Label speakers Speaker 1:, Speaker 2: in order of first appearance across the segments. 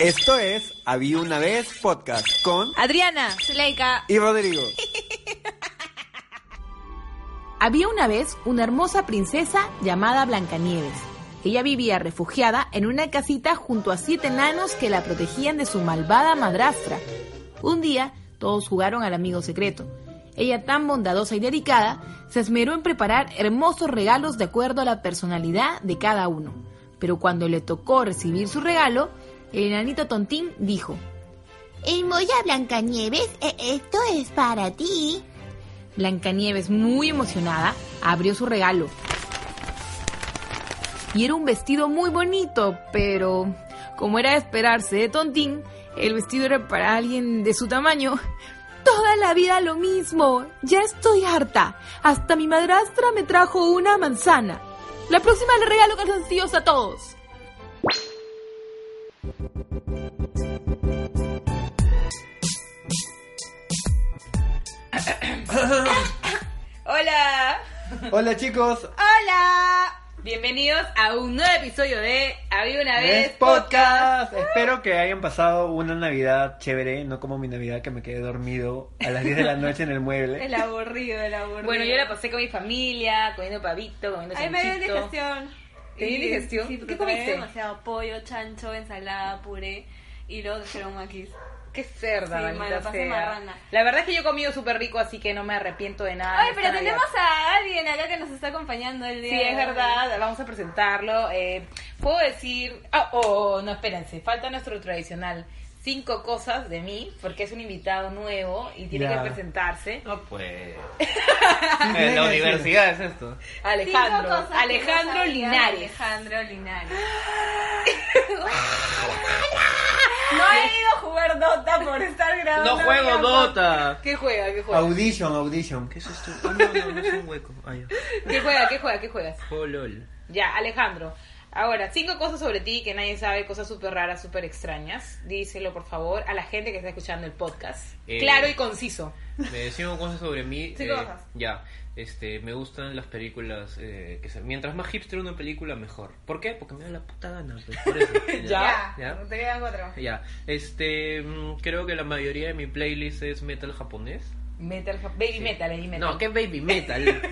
Speaker 1: Esto es Había una vez podcast con
Speaker 2: Adriana, Zuleika.
Speaker 1: y Rodrigo.
Speaker 3: Había una vez una hermosa princesa llamada Blancanieves. Ella vivía refugiada en una casita junto a siete enanos que la protegían de su malvada madrastra. Un día, todos jugaron al amigo secreto. Ella, tan bondadosa y dedicada, se esmeró en preparar hermosos regalos de acuerdo a la personalidad de cada uno. Pero cuando le tocó recibir su regalo, el enanito tontín dijo,
Speaker 4: Hermosa Blancanieves, e- esto es para ti.
Speaker 3: Blancanieves, muy emocionada, abrió su regalo. Y era un vestido muy bonito, pero como era de esperarse de Tontín, el vestido era para alguien de su tamaño. Toda la vida lo mismo. Ya estoy harta. Hasta mi madrastra me trajo una manzana. La próxima le regalo calzoncillos a todos.
Speaker 2: Hola.
Speaker 1: Hola chicos,
Speaker 2: Hola. Bienvenidos a un nuevo episodio de Había una vez
Speaker 1: es podcast. Espero que hayan pasado una Navidad chévere, no como mi Navidad que me quedé dormido a las 10 de la noche en el mueble.
Speaker 5: El aburrido, el aburrido.
Speaker 2: Bueno, yo la pasé con mi familia, comiendo pavito, comiendo
Speaker 5: Ay, me dio digestión.
Speaker 2: ¿Te dio digestión?
Speaker 5: Sí,
Speaker 2: ¿Qué comiste?
Speaker 5: demasiado pollo, chancho, ensalada, puré y luego trajeron maquis.
Speaker 2: Qué cerda,
Speaker 5: Sí,
Speaker 2: maldita
Speaker 5: la pasé
Speaker 2: sea.
Speaker 5: marrana.
Speaker 2: La verdad es que yo he comido súper rico, así que no me arrepiento de nada.
Speaker 5: Ay, pero tenemos a alguien acá que nos está acompañando el día
Speaker 2: Sí,
Speaker 5: de
Speaker 2: es
Speaker 5: hoy.
Speaker 2: verdad, vamos a presentarlo. Eh, Puedo decir... Ah, oh, no, espérense, falta nuestro tradicional. Cinco cosas de mí, porque es un invitado nuevo y tiene
Speaker 1: Ya.
Speaker 2: que presentarse.
Speaker 6: No pues. en la universidad es esto.
Speaker 5: Cinco
Speaker 2: Alejandro,
Speaker 5: cosas que no
Speaker 2: Alejandro
Speaker 5: de
Speaker 2: Linares.
Speaker 5: Alejandro Linares. no he jugar Dota por estar grabando.
Speaker 6: No juego. Dota.
Speaker 2: ¿Qué juega? ¿Qué juega?
Speaker 1: Audition, audition.
Speaker 6: ¿Qué es esto? Ah, no, no, no es un hueco. Ah, ya.
Speaker 2: ¿Qué juega? ¿Qué juega? ¿Qué juegas?
Speaker 6: Juego LOL.
Speaker 2: Ya, Alejandro. Ahora, cinco cosas sobre ti que nadie sabe, cosas súper raras, súper extrañas. Díselo, por favor, a la gente que está escuchando el podcast.
Speaker 6: Eh,
Speaker 2: Claro y conciso.
Speaker 6: Me decían cosas sobre mí.
Speaker 5: Cinco
Speaker 6: eh,
Speaker 5: cosas.
Speaker 6: Ya. Este, me gustan las películas eh, que se- mientras más hipster una película mejor. ¿Por qué? Porque me da la puta gana, pues, por eso.
Speaker 2: Ya.
Speaker 5: Ya, te quedan cuatro.
Speaker 6: Ya. Este, mm, creo que la mayoría de mi playlist es metal japonés.
Speaker 2: Metal, baby metal, baby metal.
Speaker 6: No, ¿qué baby metal?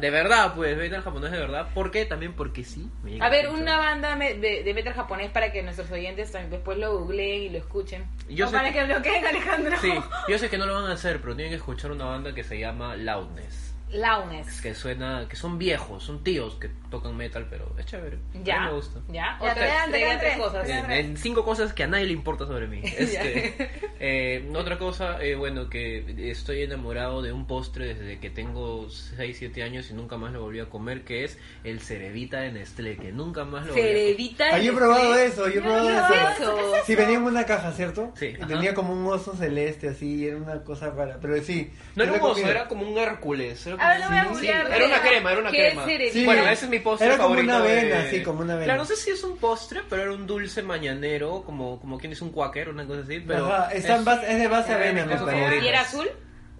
Speaker 6: De verdad, pues, metal japonés de verdad. ¿Por qué? También porque sí. me
Speaker 2: A ver, una banda de, de metal japonés para que nuestros oyentes también después lo googleen y lo escuchen.
Speaker 6: Yo sé
Speaker 5: para
Speaker 6: que-
Speaker 5: que bloqueen Alejandro.
Speaker 6: Sí, yo sé que no lo van a hacer, pero tienen que escuchar una banda que se llama Loudness.
Speaker 2: Launes.
Speaker 6: Que suena, que son viejos, son tíos que tocan metal, pero es chévere. A mí
Speaker 2: Ya.
Speaker 6: me gusta.
Speaker 2: Ya.
Speaker 5: Ya, te quedan-
Speaker 2: tres
Speaker 5: tres.
Speaker 2: cosas.
Speaker 6: Cinco cosas que a nadie le importa sobre mí. Este, eh, otra cosa, eh, bueno, que estoy enamorado de un postre desde que tengo 6, 7 años y nunca más lo volví a comer, que es el cerebita de Nestlé, que nunca más lo volví a comer.
Speaker 2: Cerebita.
Speaker 1: Ah, yo he probado eso, yo he probado
Speaker 2: ¿Qué
Speaker 1: eso.
Speaker 2: es eso?
Speaker 1: Sí, venía en una caja, ¿cierto?
Speaker 6: Sí,
Speaker 1: Y tenía como un oso celeste así, y era una cosa rara. Pero sí.
Speaker 6: No era un oso, era como un Hércules. Era,
Speaker 5: A ver, lo voy a googlear.
Speaker 6: era una crema, era una
Speaker 2: ¿Qué
Speaker 6: crema.
Speaker 2: es?
Speaker 1: Sí.
Speaker 6: Bueno, ese es mi postre
Speaker 1: Era como
Speaker 6: favorito
Speaker 1: una avena,
Speaker 6: de-
Speaker 1: sí, como una avena.
Speaker 6: Claro, no sé si es un postre, pero era un dulce mañanero, como, como quien es un quaker, una cosa así. Pero
Speaker 1: Ajá, en base- es de base
Speaker 6: era de
Speaker 1: avena,
Speaker 6: mis
Speaker 1: me parece.
Speaker 2: ¿Y era azul?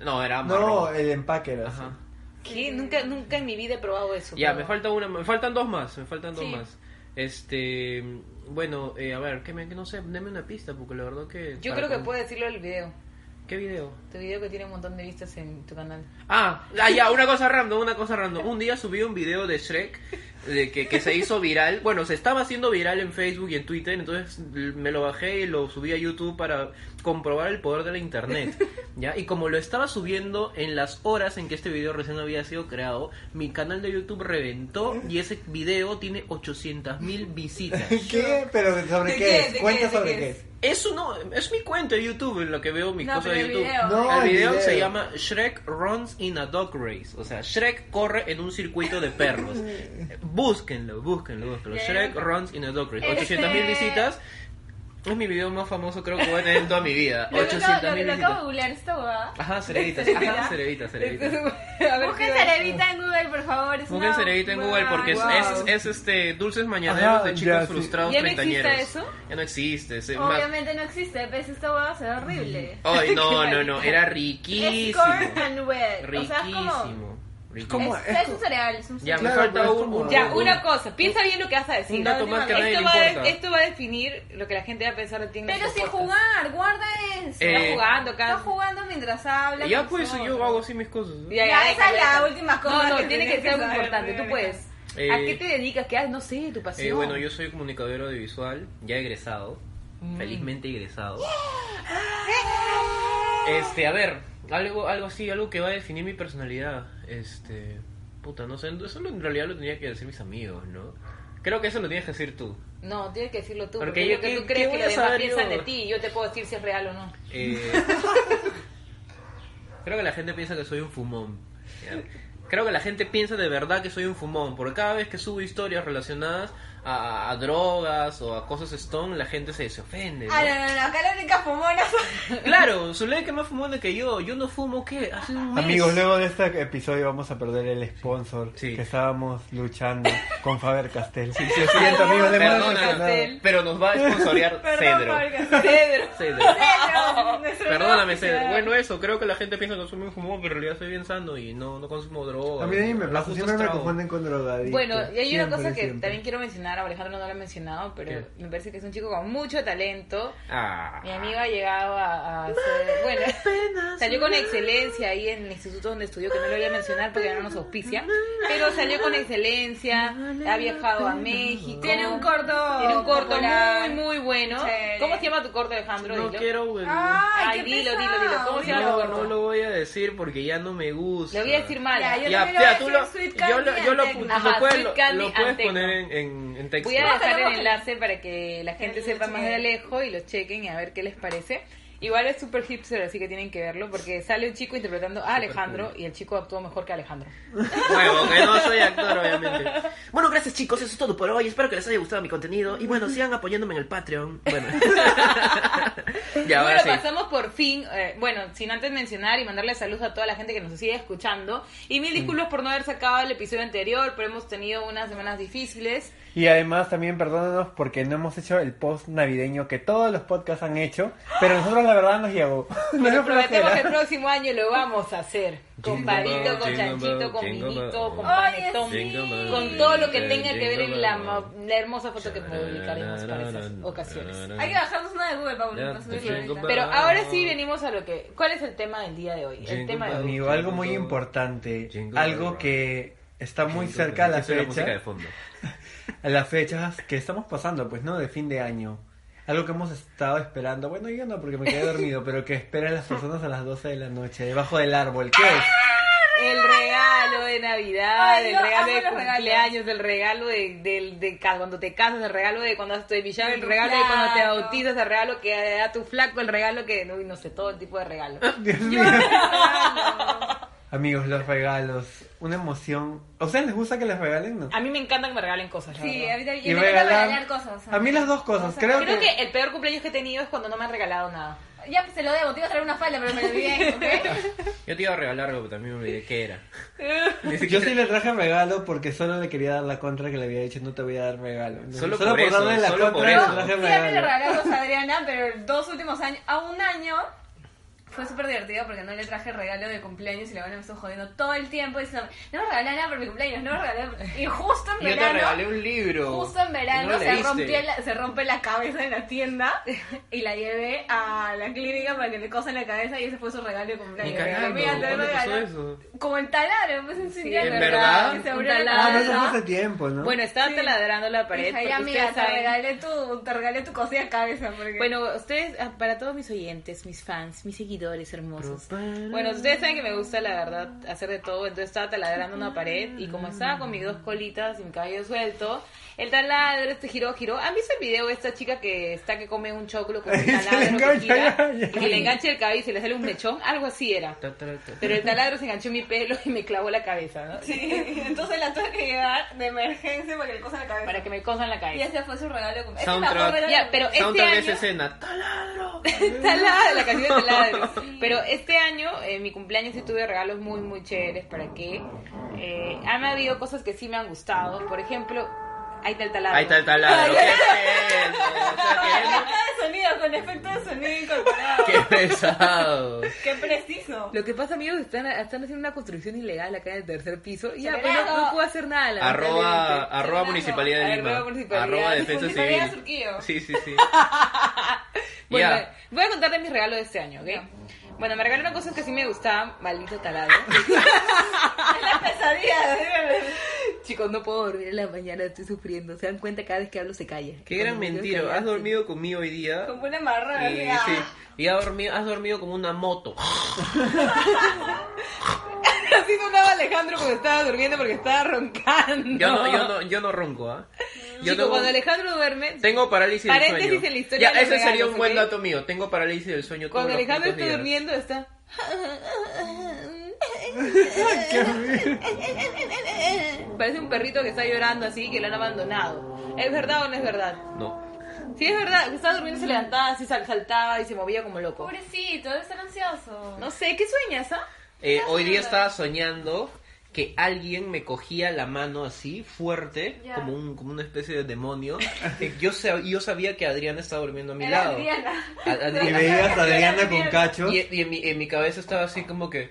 Speaker 6: No, era
Speaker 1: No,
Speaker 6: marrón.
Speaker 1: el empaque era así.
Speaker 6: Ajá.
Speaker 2: ¿Qué? Nunca, nunca en mi vida he probado eso.
Speaker 6: Ya,
Speaker 2: pero-
Speaker 6: me falta una, me faltan dos más, me faltan dos
Speaker 5: Sí.
Speaker 6: más. Este, bueno, eh, a ver, que me, que no sé, deme una pista, porque la verdad que...
Speaker 2: Yo
Speaker 6: para
Speaker 2: creo que
Speaker 6: con-
Speaker 2: puedo decirlo del video.
Speaker 6: ¿Qué video?
Speaker 2: Tu video que tiene un montón de vistas en tu canal.
Speaker 6: Ah, ah, ya, una cosa random, una cosa random. Un día subí un video de Shrek de que, que se hizo viral. Bueno, se estaba haciendo viral en Facebook y en Twitter, entonces me lo bajé y lo subí a YouTube para comprobar el poder de la internet. ¿Ya? Y como lo estaba subiendo en las horas en que este video recién había sido creado, mi canal de YouTube reventó y ese video tiene 800 mil visitas.
Speaker 1: ¿Qué? ¿Pero sobre
Speaker 5: ¿De
Speaker 1: qué,
Speaker 5: qué?
Speaker 1: es?
Speaker 5: ¿De
Speaker 1: Cuenta
Speaker 5: qué? ¿De
Speaker 1: sobre
Speaker 5: qué
Speaker 1: qué
Speaker 5: es?
Speaker 1: Es.
Speaker 6: Eso no, es mi cuenta de YouTube en lo que veo mis
Speaker 5: No,
Speaker 6: cosas de YouTube.
Speaker 5: video.
Speaker 1: No,
Speaker 6: el
Speaker 1: el
Speaker 6: video
Speaker 1: video.
Speaker 6: se llama Shrek Runs in a Dog Race. O sea, Shrek corre en un circuito de perros. búsquenlo, búsquenlo, búsquenlo. Shrek. Runs in a Dog Race.
Speaker 5: Este-
Speaker 6: 800 mil visitas. Es mi video más famoso creo que voy a tener en toda mi vida.
Speaker 5: Lo que acabo,
Speaker 6: 800
Speaker 5: lo,
Speaker 6: mil
Speaker 5: lo acabo de googlear esta huevada.
Speaker 6: Ajá, cerebitas. Ajá, cerebitas, cerebitas.
Speaker 2: A ver,
Speaker 5: Busquen
Speaker 2: ¿qué-
Speaker 5: Cerebita en Google, por favor.
Speaker 6: Busquen
Speaker 5: una
Speaker 6: cerebita en Google porque es,
Speaker 2: Wow.
Speaker 6: es, es, este dulces mañaneros
Speaker 1: Ajá,
Speaker 6: de chicos
Speaker 1: ya, sí.
Speaker 6: frustrados
Speaker 2: ¿Ya no existe
Speaker 6: treintañeros.
Speaker 2: eso?
Speaker 6: Ya no existe.
Speaker 5: Obviamente no existe, pero esta huevada se ve horrible.
Speaker 6: Ay, no, no, no, era
Speaker 5: Es
Speaker 6: riquísimo.
Speaker 5: Como... Es,
Speaker 1: Es
Speaker 5: es un cereal, es un
Speaker 6: Ya,
Speaker 5: cereal.
Speaker 6: me
Speaker 1: Claro,
Speaker 6: falta un,
Speaker 1: como-
Speaker 6: un-
Speaker 3: Ya,
Speaker 6: un-
Speaker 3: una cosa, piensa bien lo que vas a decir.
Speaker 6: Un dato más que nadie
Speaker 3: esto,
Speaker 6: le
Speaker 3: va
Speaker 6: importa.
Speaker 3: esto va a definir lo que la gente va a pensar de ti
Speaker 5: Pero sin jugar, guarda eso.
Speaker 6: Eh,
Speaker 3: Está jugando acá.
Speaker 5: Está jugando mientras habla.
Speaker 6: Ya pues yo hago así mis cosas. ¿no?
Speaker 3: Ya,
Speaker 5: Ya, esa es la última cosa
Speaker 3: No, no,
Speaker 5: que
Speaker 3: tiene que ser algo importante. Tú puedes.
Speaker 6: Eh,
Speaker 3: ¿A qué te dedicas? ¿Qué haces? No sé, tu pasión.
Speaker 6: Eh, bueno, yo soy comunicador audiovisual, ya egresado,
Speaker 3: Mm.
Speaker 6: felizmente egresado. Este, a ver, algo, algo así, algo que va a definir mi personalidad. Este, puta, no sé, eso en realidad lo tenía que decir mis amigos, ¿no? Creo que eso lo tienes que decir tú.
Speaker 3: No, tienes que decirlo tú.
Speaker 6: Porque
Speaker 3: Porque,
Speaker 6: yo
Speaker 3: lo que tú crees que los demás piensan
Speaker 6: yo?
Speaker 3: de ti. Yo te puedo decir si es real o no.
Speaker 6: Eh, creo que la gente piensa que soy un fumón. Creo que la gente piensa de verdad que soy un fumón, porque cada vez que subo historias relacionadas a, a drogas o a cosas stone, la gente se, se ofende. ¿no?
Speaker 5: Ah, no, no, no, acá la única fumona
Speaker 6: Claro, Zuley que más fumón que yo. Yo no fumo, ¿qué? Hace un mes.
Speaker 1: Amigos, luego de este episodio vamos a perder el sponsor
Speaker 6: Sí.
Speaker 1: que estábamos luchando con Faber Castell. Sí, sí, lo siento, amigos, mencionado.
Speaker 6: pero nos va a sponsorear Cedro. Cedro.
Speaker 5: Cedro,
Speaker 6: Perdóname, Cedro. Bueno, eso, creo que la gente piensa que soy un fumón, pero en realidad soy bien sano y no, no consumo drogas.
Speaker 1: A mí me pasa, siempre me confunden con drogadictos.
Speaker 3: Bueno, y hay una
Speaker 1: Siempre,
Speaker 3: cosa que
Speaker 1: siempre.
Speaker 3: también quiero mencionar, Alejandro no lo ha mencionado, pero
Speaker 6: ¿Qué?
Speaker 3: me parece que es un chico con mucho talento.
Speaker 6: Ah.
Speaker 3: Mi amigo ha llegado a, a ser, bueno, salió con excelencia ahí en el instituto donde estudió, que no lo voy a mencionar porque no nos auspicia, pero salió con excelencia, ha viajado a México.
Speaker 5: Tiene un corto.
Speaker 3: Tiene un corto
Speaker 5: popular.
Speaker 3: muy, muy bueno.
Speaker 5: Chévere.
Speaker 3: ¿Cómo se llama tu corto, Alejandro?
Speaker 6: No
Speaker 3: Dilo.
Speaker 6: quiero.
Speaker 5: Ay,
Speaker 3: Ay, dilo, dilo, dilo. ¿Cómo se llama tu
Speaker 6: No,
Speaker 3: corto?
Speaker 6: no lo voy a decir porque ya no me gusta.
Speaker 3: Le voy a decir mal.
Speaker 5: Ya, yo
Speaker 6: Ya,
Speaker 5: lo
Speaker 6: ya,
Speaker 5: voy a
Speaker 6: tú
Speaker 5: decir,
Speaker 6: lo,
Speaker 5: Sweet
Speaker 6: yo lo, lo, lo puedes, lo, lo puedes poner en, en, en texto.
Speaker 3: Voy a dejar el enlace para que la gente sepa más de. Alejo y lo chequen y a ver qué les parece. Igual es super hipster, así que tienen que verlo porque sale un chico interpretando a Alejandro y el chico actuó mejor que Alejandro.
Speaker 6: Bueno, que no soy actor, obviamente. Bueno, gracias chicos, eso es todo por hoy. Espero que les haya gustado mi contenido. Y bueno, sigan apoyándome en el Patreon. Bueno. ya, ahora
Speaker 3: bueno,
Speaker 6: sí.
Speaker 3: pasamos por fin, eh, bueno, sin antes mencionar y mandarle saludos a toda la gente que nos sigue escuchando. Y mil disculpas por no haber sacado el episodio anterior, pero hemos tenido unas semanas difíciles.
Speaker 1: Y además también perdónanos porque no hemos hecho el post navideño que todos los podcasts han hecho, pero nosotros la verdad nos llegó. No
Speaker 3: Pero prometemos
Speaker 1: flojera.
Speaker 3: el próximo año lo vamos a hacer. Con palito, con chanchito, con vinito, con panetón, con todo lo que tenga que ver en la, hermosa foto que publicaremos para esas ocasiones.
Speaker 5: Hay que bajarnos una de Google
Speaker 6: bell.
Speaker 3: Pero ahora sí venimos a lo que... ¿Cuál es el tema del día de hoy? El tema de hoy.
Speaker 1: Amigo, algo muy importante, algo que está muy cerca a la fecha,
Speaker 6: fondo.
Speaker 1: a las fechas que estamos pasando, pues, ¿no? De fin de año. Algo que hemos estado esperando, bueno, yo no porque me quedé dormido, pero que esperan las personas a las 12 de la noche, debajo del árbol. ¿Qué es?
Speaker 3: El regalo de Navidad,
Speaker 5: Ay,
Speaker 3: el regalo de cumpleaños, el regalo de, del- de ca- cuando te casas, el regalo de cuando haces tu villano,
Speaker 5: De
Speaker 3: el regalo de cuando te bautizas, el regalo que da tu flaco, el regalo que, uy, no sé, todo el tipo de regalo.
Speaker 1: Dios mío. Amigos, los regalos, una emoción. ¿A ustedes les gusta que les regalen? No.
Speaker 3: A mí me encanta que me regalen cosas. la
Speaker 5: Sí,
Speaker 3: verdad.
Speaker 5: a mí también.
Speaker 1: Y
Speaker 5: me encanta
Speaker 1: regalar-
Speaker 5: regalar cosas.
Speaker 1: A mí las dos cosas, creo
Speaker 3: Creo
Speaker 1: que...
Speaker 3: que el peor cumpleaños que he tenido es cuando no me han regalado nada.
Speaker 5: Ya pues, se lo debo, te iba a traer una falda, pero me lo olvidé, ¿ok?
Speaker 6: Yo te iba a regalar algo, pero también me olvidé qué era.
Speaker 1: Yo sí le traje regalo porque solo le quería dar la contra que le había dicho no te voy a dar regalo. Entonces,
Speaker 6: Solo por eso,
Speaker 1: darle la
Speaker 6: solo
Speaker 1: contra
Speaker 6: por
Speaker 1: le
Speaker 6: eso.
Speaker 1: traje
Speaker 5: Sí, a mí le
Speaker 1: regalo.
Speaker 5: regalamos a Adriana, pero dos últimos años, a un año, fue súper divertido porque no le traje regalo de cumpleaños y la van me estuvo jodiendo todo el tiempo diciendo, no me regalé nada por mi cumpleaños, no me regalé. Y justo en
Speaker 6: Yo te
Speaker 5: verano,
Speaker 6: regalé un libro.
Speaker 5: justo en verano
Speaker 6: No
Speaker 5: se, rompió la, se rompe la cabeza en la tienda y la llevé a la clínica para que le cosen la cabeza y ese fue su regalo de cumpleaños.
Speaker 6: cagando.
Speaker 5: Mira, te
Speaker 6: ¿Cuándo pasó
Speaker 5: regaló-
Speaker 6: eso?
Speaker 5: Como el taladro, pues en sí,
Speaker 6: ¿en verdad?
Speaker 5: Se
Speaker 3: Un taladro.
Speaker 1: Ah, no, hace tiempo, ¿no?
Speaker 3: Bueno, estaba
Speaker 5: Sí.
Speaker 3: taladrando la pared.
Speaker 5: Dije, amiga, te
Speaker 3: saben-
Speaker 5: regalé tu, te regalé tu cosilla cabeza. Porque...
Speaker 3: Bueno, ustedes, ah, para todos mis oyentes, mis fans, mis seguidores hermosos. Bueno, ustedes saben que me gusta, la verdad, hacer de todo. Entonces estaba taladrando una pared y como estaba con mis dos colitas y mi cabello suelto, el taladro este giró, giró. ¿Han visto el video de esta chica que está que come un choclo con un taladro que
Speaker 1: engancha,
Speaker 3: gira
Speaker 1: ya, ya.
Speaker 3: y que le engancha el cabello y se le sale un mechón? Algo así era. Pero el taladro se enganchó en mi pelo y me clavó la cabeza, ¿no?
Speaker 5: Sí, entonces la tuve que llevar de emergencia para que le cosan la cabeza.
Speaker 3: Para que me cosan la
Speaker 5: Y
Speaker 3: cabeza.
Speaker 5: ese fue su regalo.
Speaker 6: Soundtrack.
Speaker 3: Ya, pero este año...
Speaker 6: escena. ¡Taladro!
Speaker 3: Taladro, la canción de taladro. Pero este año, en mi cumpleaños, sí tuve regalos muy, muy chéveres para que. Eh, han habido cosas que sí me han gustado. Por ejemplo, ahí está el taladro.
Speaker 6: Ahí está el taladro. ¿Qué es? O sea,
Speaker 5: efecto de sonido, con efecto de sonido incorporado.
Speaker 6: que- pesados.
Speaker 5: ¡Qué preciso!
Speaker 3: Lo que pasa, amigos, están, están haciendo una construcción ilegal acá en el tercer piso y ya, pues no, no puedo hacer nada.
Speaker 6: Arroba, arroba Municipalidad de Lima.
Speaker 3: arroba Municipalidad.
Speaker 6: Arroba Defensa
Speaker 5: Municipalidad
Speaker 6: Civil. Sí, sí, sí.
Speaker 3: Bueno, voy a contarles mis regalos de este año, ¿ok? Bueno, me regalaron cosas que sí me gustaban, maldito talado.
Speaker 5: Es la pesadilla.
Speaker 3: Chicos, no puedo dormir en la mañana, estoy sufriendo. Se dan cuenta cada vez que hablo se calla.
Speaker 6: Qué gran mentira. Has dormido conmigo hoy día.
Speaker 5: Como una marrana.
Speaker 6: Sí, y has, dormido, has dormido como una moto.
Speaker 3: Así sonaba Alejandro cuando estaba durmiendo porque estaba roncando.
Speaker 6: Yo no, yo no, yo no ronco, ¿ah? Yo
Speaker 3: Chicos,
Speaker 6: tengo,
Speaker 3: cuando Alejandro duerme,
Speaker 6: tengo parálisis del
Speaker 3: Paréntesis
Speaker 6: sueño.
Speaker 3: en la historia
Speaker 6: ya,
Speaker 3: de los
Speaker 6: ese sería
Speaker 3: regalos,
Speaker 6: un buen
Speaker 3: ¿ok?
Speaker 6: dato mío. Tengo parálisis del sueño todos
Speaker 3: cuando
Speaker 6: los
Speaker 3: Alejandro
Speaker 6: putos
Speaker 3: está
Speaker 6: días.
Speaker 3: durmiendo está... Parece un perrito que está llorando así, que lo han abandonado. ¿Es verdad o no es verdad?
Speaker 6: No.
Speaker 3: Sí, es verdad, que estaba durmiendo, se levantaba así, sal- saltaba y se movía como loco.
Speaker 5: Pobrecito, debe estar ansioso.
Speaker 3: No sé, ¿qué sueñas, ah?
Speaker 6: Eh, hoy día estaba soñando que alguien me cogía la mano así, fuerte, como, un, como una especie de demonio. Yo, sab- yo sabía que Adriana estaba durmiendo a mi
Speaker 5: Era
Speaker 6: lado.
Speaker 5: Adriana.
Speaker 6: A-
Speaker 1: Y
Speaker 6: Adriana.
Speaker 1: veías a Adriana con cacho.
Speaker 6: Y, y en, mi, en mi cabeza estaba así como que...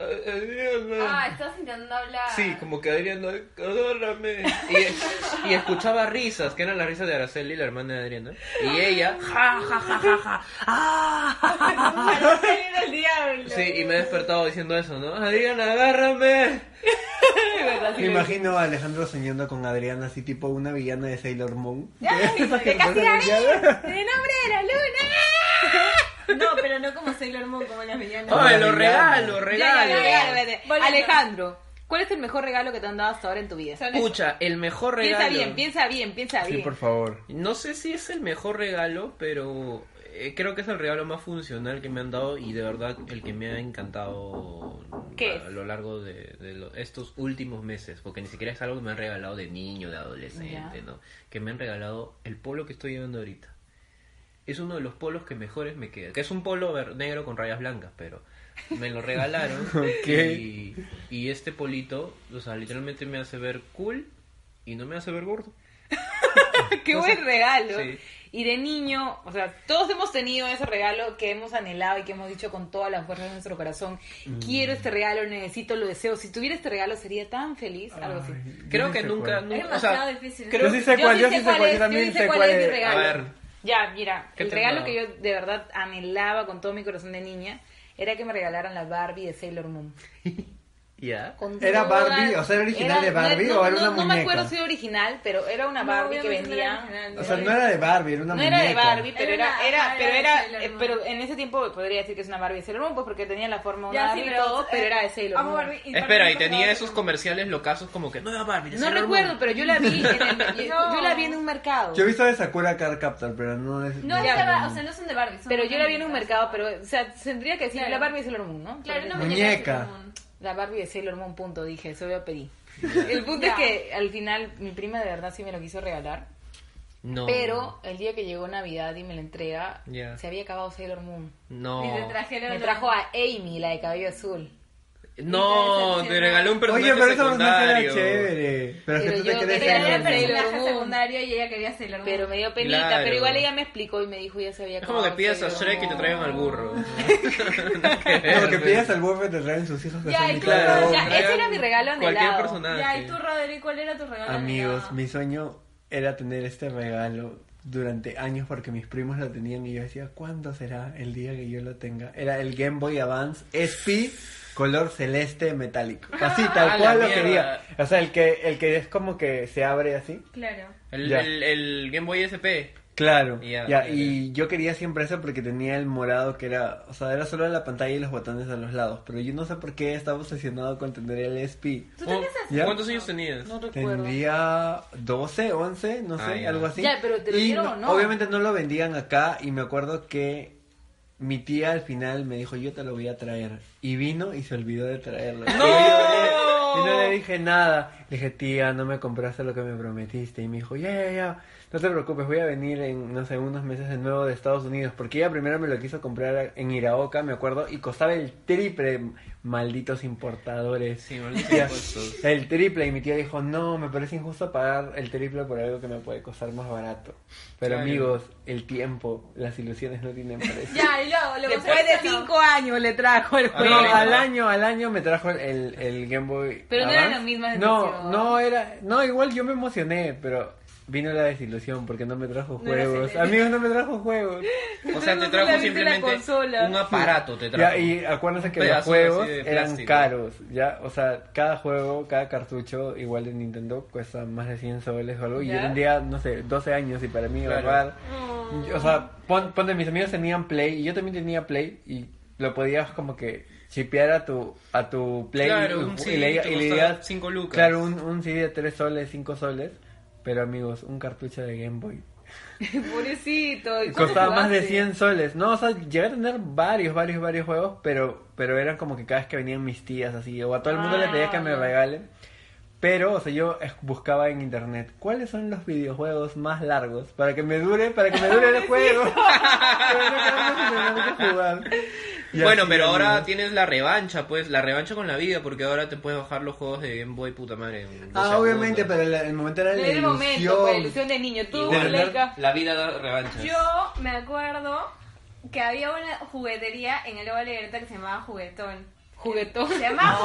Speaker 6: "A- Adriana.
Speaker 5: Ah, estás intentando hablar.
Speaker 6: Sí, como que Adriana, agárrame. Y, y escuchaba risas, que eran las risas de Araceli, la hermana de Adriana. Y ella, ja, ja, ja, ja, ja. ¡Ah!
Speaker 5: Araceli del diablo.
Speaker 6: Sí, y me he despertado diciendo eso, ¿no? Adriana, agárrame.
Speaker 1: Me imagino a Alejandro soñando con Adriana, así tipo una villana de Sailor Moon.
Speaker 5: Ay,
Speaker 1: que
Speaker 5: casi la vi. ¡De nombre de la luna! No, pero no como Sailor Moon, como las villanas.
Speaker 6: Ay, lo
Speaker 1: villana.
Speaker 6: regalo,
Speaker 3: Ya, ya,
Speaker 6: regalo.
Speaker 3: ya, ya, ya, ya.
Speaker 5: Volviendo.
Speaker 3: Alejandro, ¿cuál es el mejor regalo que te han dado hasta ahora en tu vida?
Speaker 6: Escucha, el mejor regalo.
Speaker 3: Piensa bien, piensa bien, piensa
Speaker 1: Sí,
Speaker 3: bien.
Speaker 1: por favor.
Speaker 6: No sé si es el mejor regalo, pero eh, creo que es el regalo más funcional que me han dado y de verdad el que me ha encantado
Speaker 3: ¿Qué
Speaker 6: a, lo largo de, de lo- estos últimos meses, porque ni siquiera es algo que me han regalado de niño, de adolescente,
Speaker 3: Ya.
Speaker 6: ¿no? Que me han regalado el polo que estoy llevando ahorita. Es uno de los polos que mejores me queda, que es un polo ver- negro con rayas blancas, pero me lo regalaron y, y este polito, o sea, literalmente me hace ver cool y no me hace ver gordo.
Speaker 3: Qué buen regalo.
Speaker 6: Sí.
Speaker 3: Y de niño, o sea, todos hemos tenido ese regalo que hemos anhelado y que hemos dicho con todas las fuerzas de nuestro corazón,
Speaker 1: Mm.
Speaker 3: quiero este regalo, necesito, lo deseo. Si tuviera este regalo sería tan feliz, algo así.
Speaker 1: Ay,
Speaker 6: Creo que nunca,
Speaker 1: cuál.
Speaker 5: Es
Speaker 6: nunca, o sea,
Speaker 5: difícil.
Speaker 6: creo-
Speaker 1: Yo sí sé cuál, yo sí sé cuál, yo
Speaker 3: es,
Speaker 1: también
Speaker 3: sí
Speaker 1: sé
Speaker 3: cuál
Speaker 1: cuál
Speaker 3: es mi regalo.
Speaker 6: A ver.
Speaker 3: Ya, mira,
Speaker 6: ¿Qué
Speaker 3: el regalo que yo de verdad anhelaba con todo mi corazón de niña era que me regalaran la Barbie de Sailor Moon.
Speaker 1: ¿Era
Speaker 3: todas-
Speaker 1: Barbie? O sea, ¿era original de
Speaker 3: no-
Speaker 1: Barbie
Speaker 3: no-
Speaker 1: o era
Speaker 3: no-
Speaker 1: una
Speaker 3: No me
Speaker 1: muñeca?
Speaker 3: acuerdo si era original, pero era una
Speaker 5: No,
Speaker 3: Barbie que
Speaker 5: no
Speaker 3: vendía.
Speaker 5: original.
Speaker 1: O sea, no era de Barbie, era una
Speaker 3: no
Speaker 1: muñeca.
Speaker 3: era de Barbie, pero
Speaker 5: Era
Speaker 3: era, pero
Speaker 5: era
Speaker 3: eh, pero en ese tiempo podría decir que es una Barbie de Sailor Moon, pues porque tenía la forma de Barbie y
Speaker 5: pero,
Speaker 3: todo, pero
Speaker 5: eh,
Speaker 3: era de Sailor
Speaker 5: amo
Speaker 3: Moon.
Speaker 5: Barbie y
Speaker 6: Espera, y tenía esos comerciales locazos como que nueva Barbie. de
Speaker 3: No
Speaker 6: Sailor
Speaker 3: recuerdo,
Speaker 6: Moon".
Speaker 3: pero yo la vi en, el- yo,
Speaker 5: No.
Speaker 3: yo la vi en un mercado.
Speaker 1: Yo he visto de Sakura Card Captor, pero no es.
Speaker 5: No, o sea, no son de Barbie. son
Speaker 3: Pero yo la vi en un mercado, pero, o sea, tendría que decir la Barbie de Sailor Moon, ¿no?
Speaker 5: Claro, una
Speaker 1: Muñeca.
Speaker 3: La Barbie de Sailor Moon, punto, dije, eso yo pedí. El punto es que al final mi prima de verdad sí me lo quiso regalar,
Speaker 6: No.
Speaker 3: pero el día que llegó Navidad y me la entrega,
Speaker 6: Ya.
Speaker 3: se había acabado Sailor Moon.
Speaker 6: No.
Speaker 5: Trajeron
Speaker 3: Me trajo a Amy, la de cabello azul.
Speaker 6: No, te regaló un personaje
Speaker 1: Oye, pero esa personaje
Speaker 6: secundario.
Speaker 1: era chévere. Pero es que
Speaker 3: Pero
Speaker 1: tú te
Speaker 3: yo
Speaker 1: querías
Speaker 3: quería
Speaker 5: Pero el personaje
Speaker 3: Moon.
Speaker 5: secundario y ella quería Sailor Moon.
Speaker 3: Pero me dio penita,
Speaker 6: Claro.
Speaker 3: pero igual ella me explicó y me dijo ya se había
Speaker 6: Es como que pidas a Shrek y te traigan al burro.
Speaker 1: Como que pidas al buffet te traen sus hijos
Speaker 5: Ya, y tú,
Speaker 1: cada
Speaker 5: ya,
Speaker 3: ese era mi regalo anhelado.
Speaker 6: personaje.
Speaker 5: Ya, y tú, Rodri, ¿cuál era tu regalo?
Speaker 1: Amigos, mi sueño era tener este regalo durante años porque mis primos lo tenían y yo decía, ¿cuándo será el día que yo lo tenga? Era el Game Boy Advance SP color celeste metálico. Así, tal cual lo
Speaker 6: mierda.
Speaker 1: quería. O sea, el que, el que es como que se abre así.
Speaker 5: Claro.
Speaker 6: El, el, el Game Boy SP.
Speaker 1: Claro,
Speaker 6: Ya,
Speaker 1: ya,
Speaker 6: ya,
Speaker 1: y yo quería siempre eso porque tenía el morado que era, o sea, era solo la pantalla y los botones a los lados, pero yo no sé por qué estaba obsesionado con tener el SP.
Speaker 5: ¿Tú.
Speaker 1: ¿Ya?
Speaker 6: ¿Cuántos años tenías?
Speaker 3: No recuerdo.
Speaker 1: Tendría 12, 11, no sé,
Speaker 6: Ah, ya.
Speaker 1: algo así.
Speaker 3: Ya, pero ¿te lo
Speaker 1: y
Speaker 3: dieron
Speaker 1: no-
Speaker 3: o no?
Speaker 1: Obviamente no lo vendían acá y me acuerdo que mi tía al final me dijo, yo te lo voy a traer. Y vino y se olvidó de traerlo. Y yo Y no le dije nada. Le dije, tía, no me compraste lo que me prometiste. Y me dijo, ya, ya, ya. No te preocupes, voy a venir en, no sé, unos meses de nuevo de Estados Unidos, porque ella primero me lo quiso comprar en Iraoka, me acuerdo, y costaba el triple, malditos importadores.
Speaker 6: Sí, malditos.
Speaker 1: El triple, y mi tía dijo, no, me parece injusto pagar el triple por algo que me puede costar más barato. Pero
Speaker 6: Claro.
Speaker 1: amigos, el tiempo, las ilusiones no tienen precio.
Speaker 5: Ya, y luego, luego
Speaker 2: Después de cinco años le trajo el
Speaker 1: No,
Speaker 2: juego.
Speaker 1: al año, al año me trajo el, el Game Boy.
Speaker 2: Pero no era la misma
Speaker 1: No, no era, no, igual yo me emocioné, pero vino la desilusión porque no me trajo
Speaker 5: No
Speaker 1: juegos. Amigos, no me trajo juegos.
Speaker 6: O sea, te trajo simplemente
Speaker 2: consola.
Speaker 6: un aparato, te
Speaker 1: Ya,
Speaker 6: trajo.
Speaker 1: y acuérdense que los juegos eran caros, ya, o sea, cada juego, cada cartucho, igual de Nintendo, cuesta más de 100 soles o algo, y yo
Speaker 2: ¿Ya?
Speaker 1: tendría, no sé, 12 años y para mí
Speaker 6: Claro.
Speaker 5: Oh.
Speaker 1: o sea, pon, ponte, mis amigos tenían Play y yo también tenía Play y lo podías como que chipear a tu, a tu Play
Speaker 6: Claro,
Speaker 1: y,
Speaker 6: un
Speaker 1: y
Speaker 6: CD
Speaker 1: le, y le
Speaker 6: costaba
Speaker 1: digas-
Speaker 6: cinco lucas.
Speaker 1: Claro, un, un CD de 3 soles, 5 soles, pero amigos, un cartucho de Game Boy.
Speaker 2: Pobrecito. ¿y cuánto
Speaker 1: Costaba más de
Speaker 2: jugaste?
Speaker 1: 100 soles. No, o sea, llegué a tener varios, varios, varios juegos, pero pero eran como que cada vez que venían mis tías así, o a todo el mundo
Speaker 2: Ah,
Speaker 1: le pedía que me regalen. Pero, o sea, yo buscaba en internet cuáles son los videojuegos más largos para que me dure, para que me dure el juego. Y
Speaker 6: Bueno, pero ahora
Speaker 1: amigos.
Speaker 6: tienes la revancha, pues, la revancha con la vida, porque ahora te puedes bajar los juegos de Game Boy, puta madre.
Speaker 1: Ah, obviamente, pero el, el momento era la
Speaker 2: En el
Speaker 1: ilusión.
Speaker 2: momento, pues, la ilusión de niño. Tú, Leica.
Speaker 6: la vida da revancha.
Speaker 5: Yo me acuerdo que había una juguetería en el Libertad que se llamaba Juguetón.
Speaker 2: Juguetón.
Speaker 5: Se llamaba
Speaker 6: No,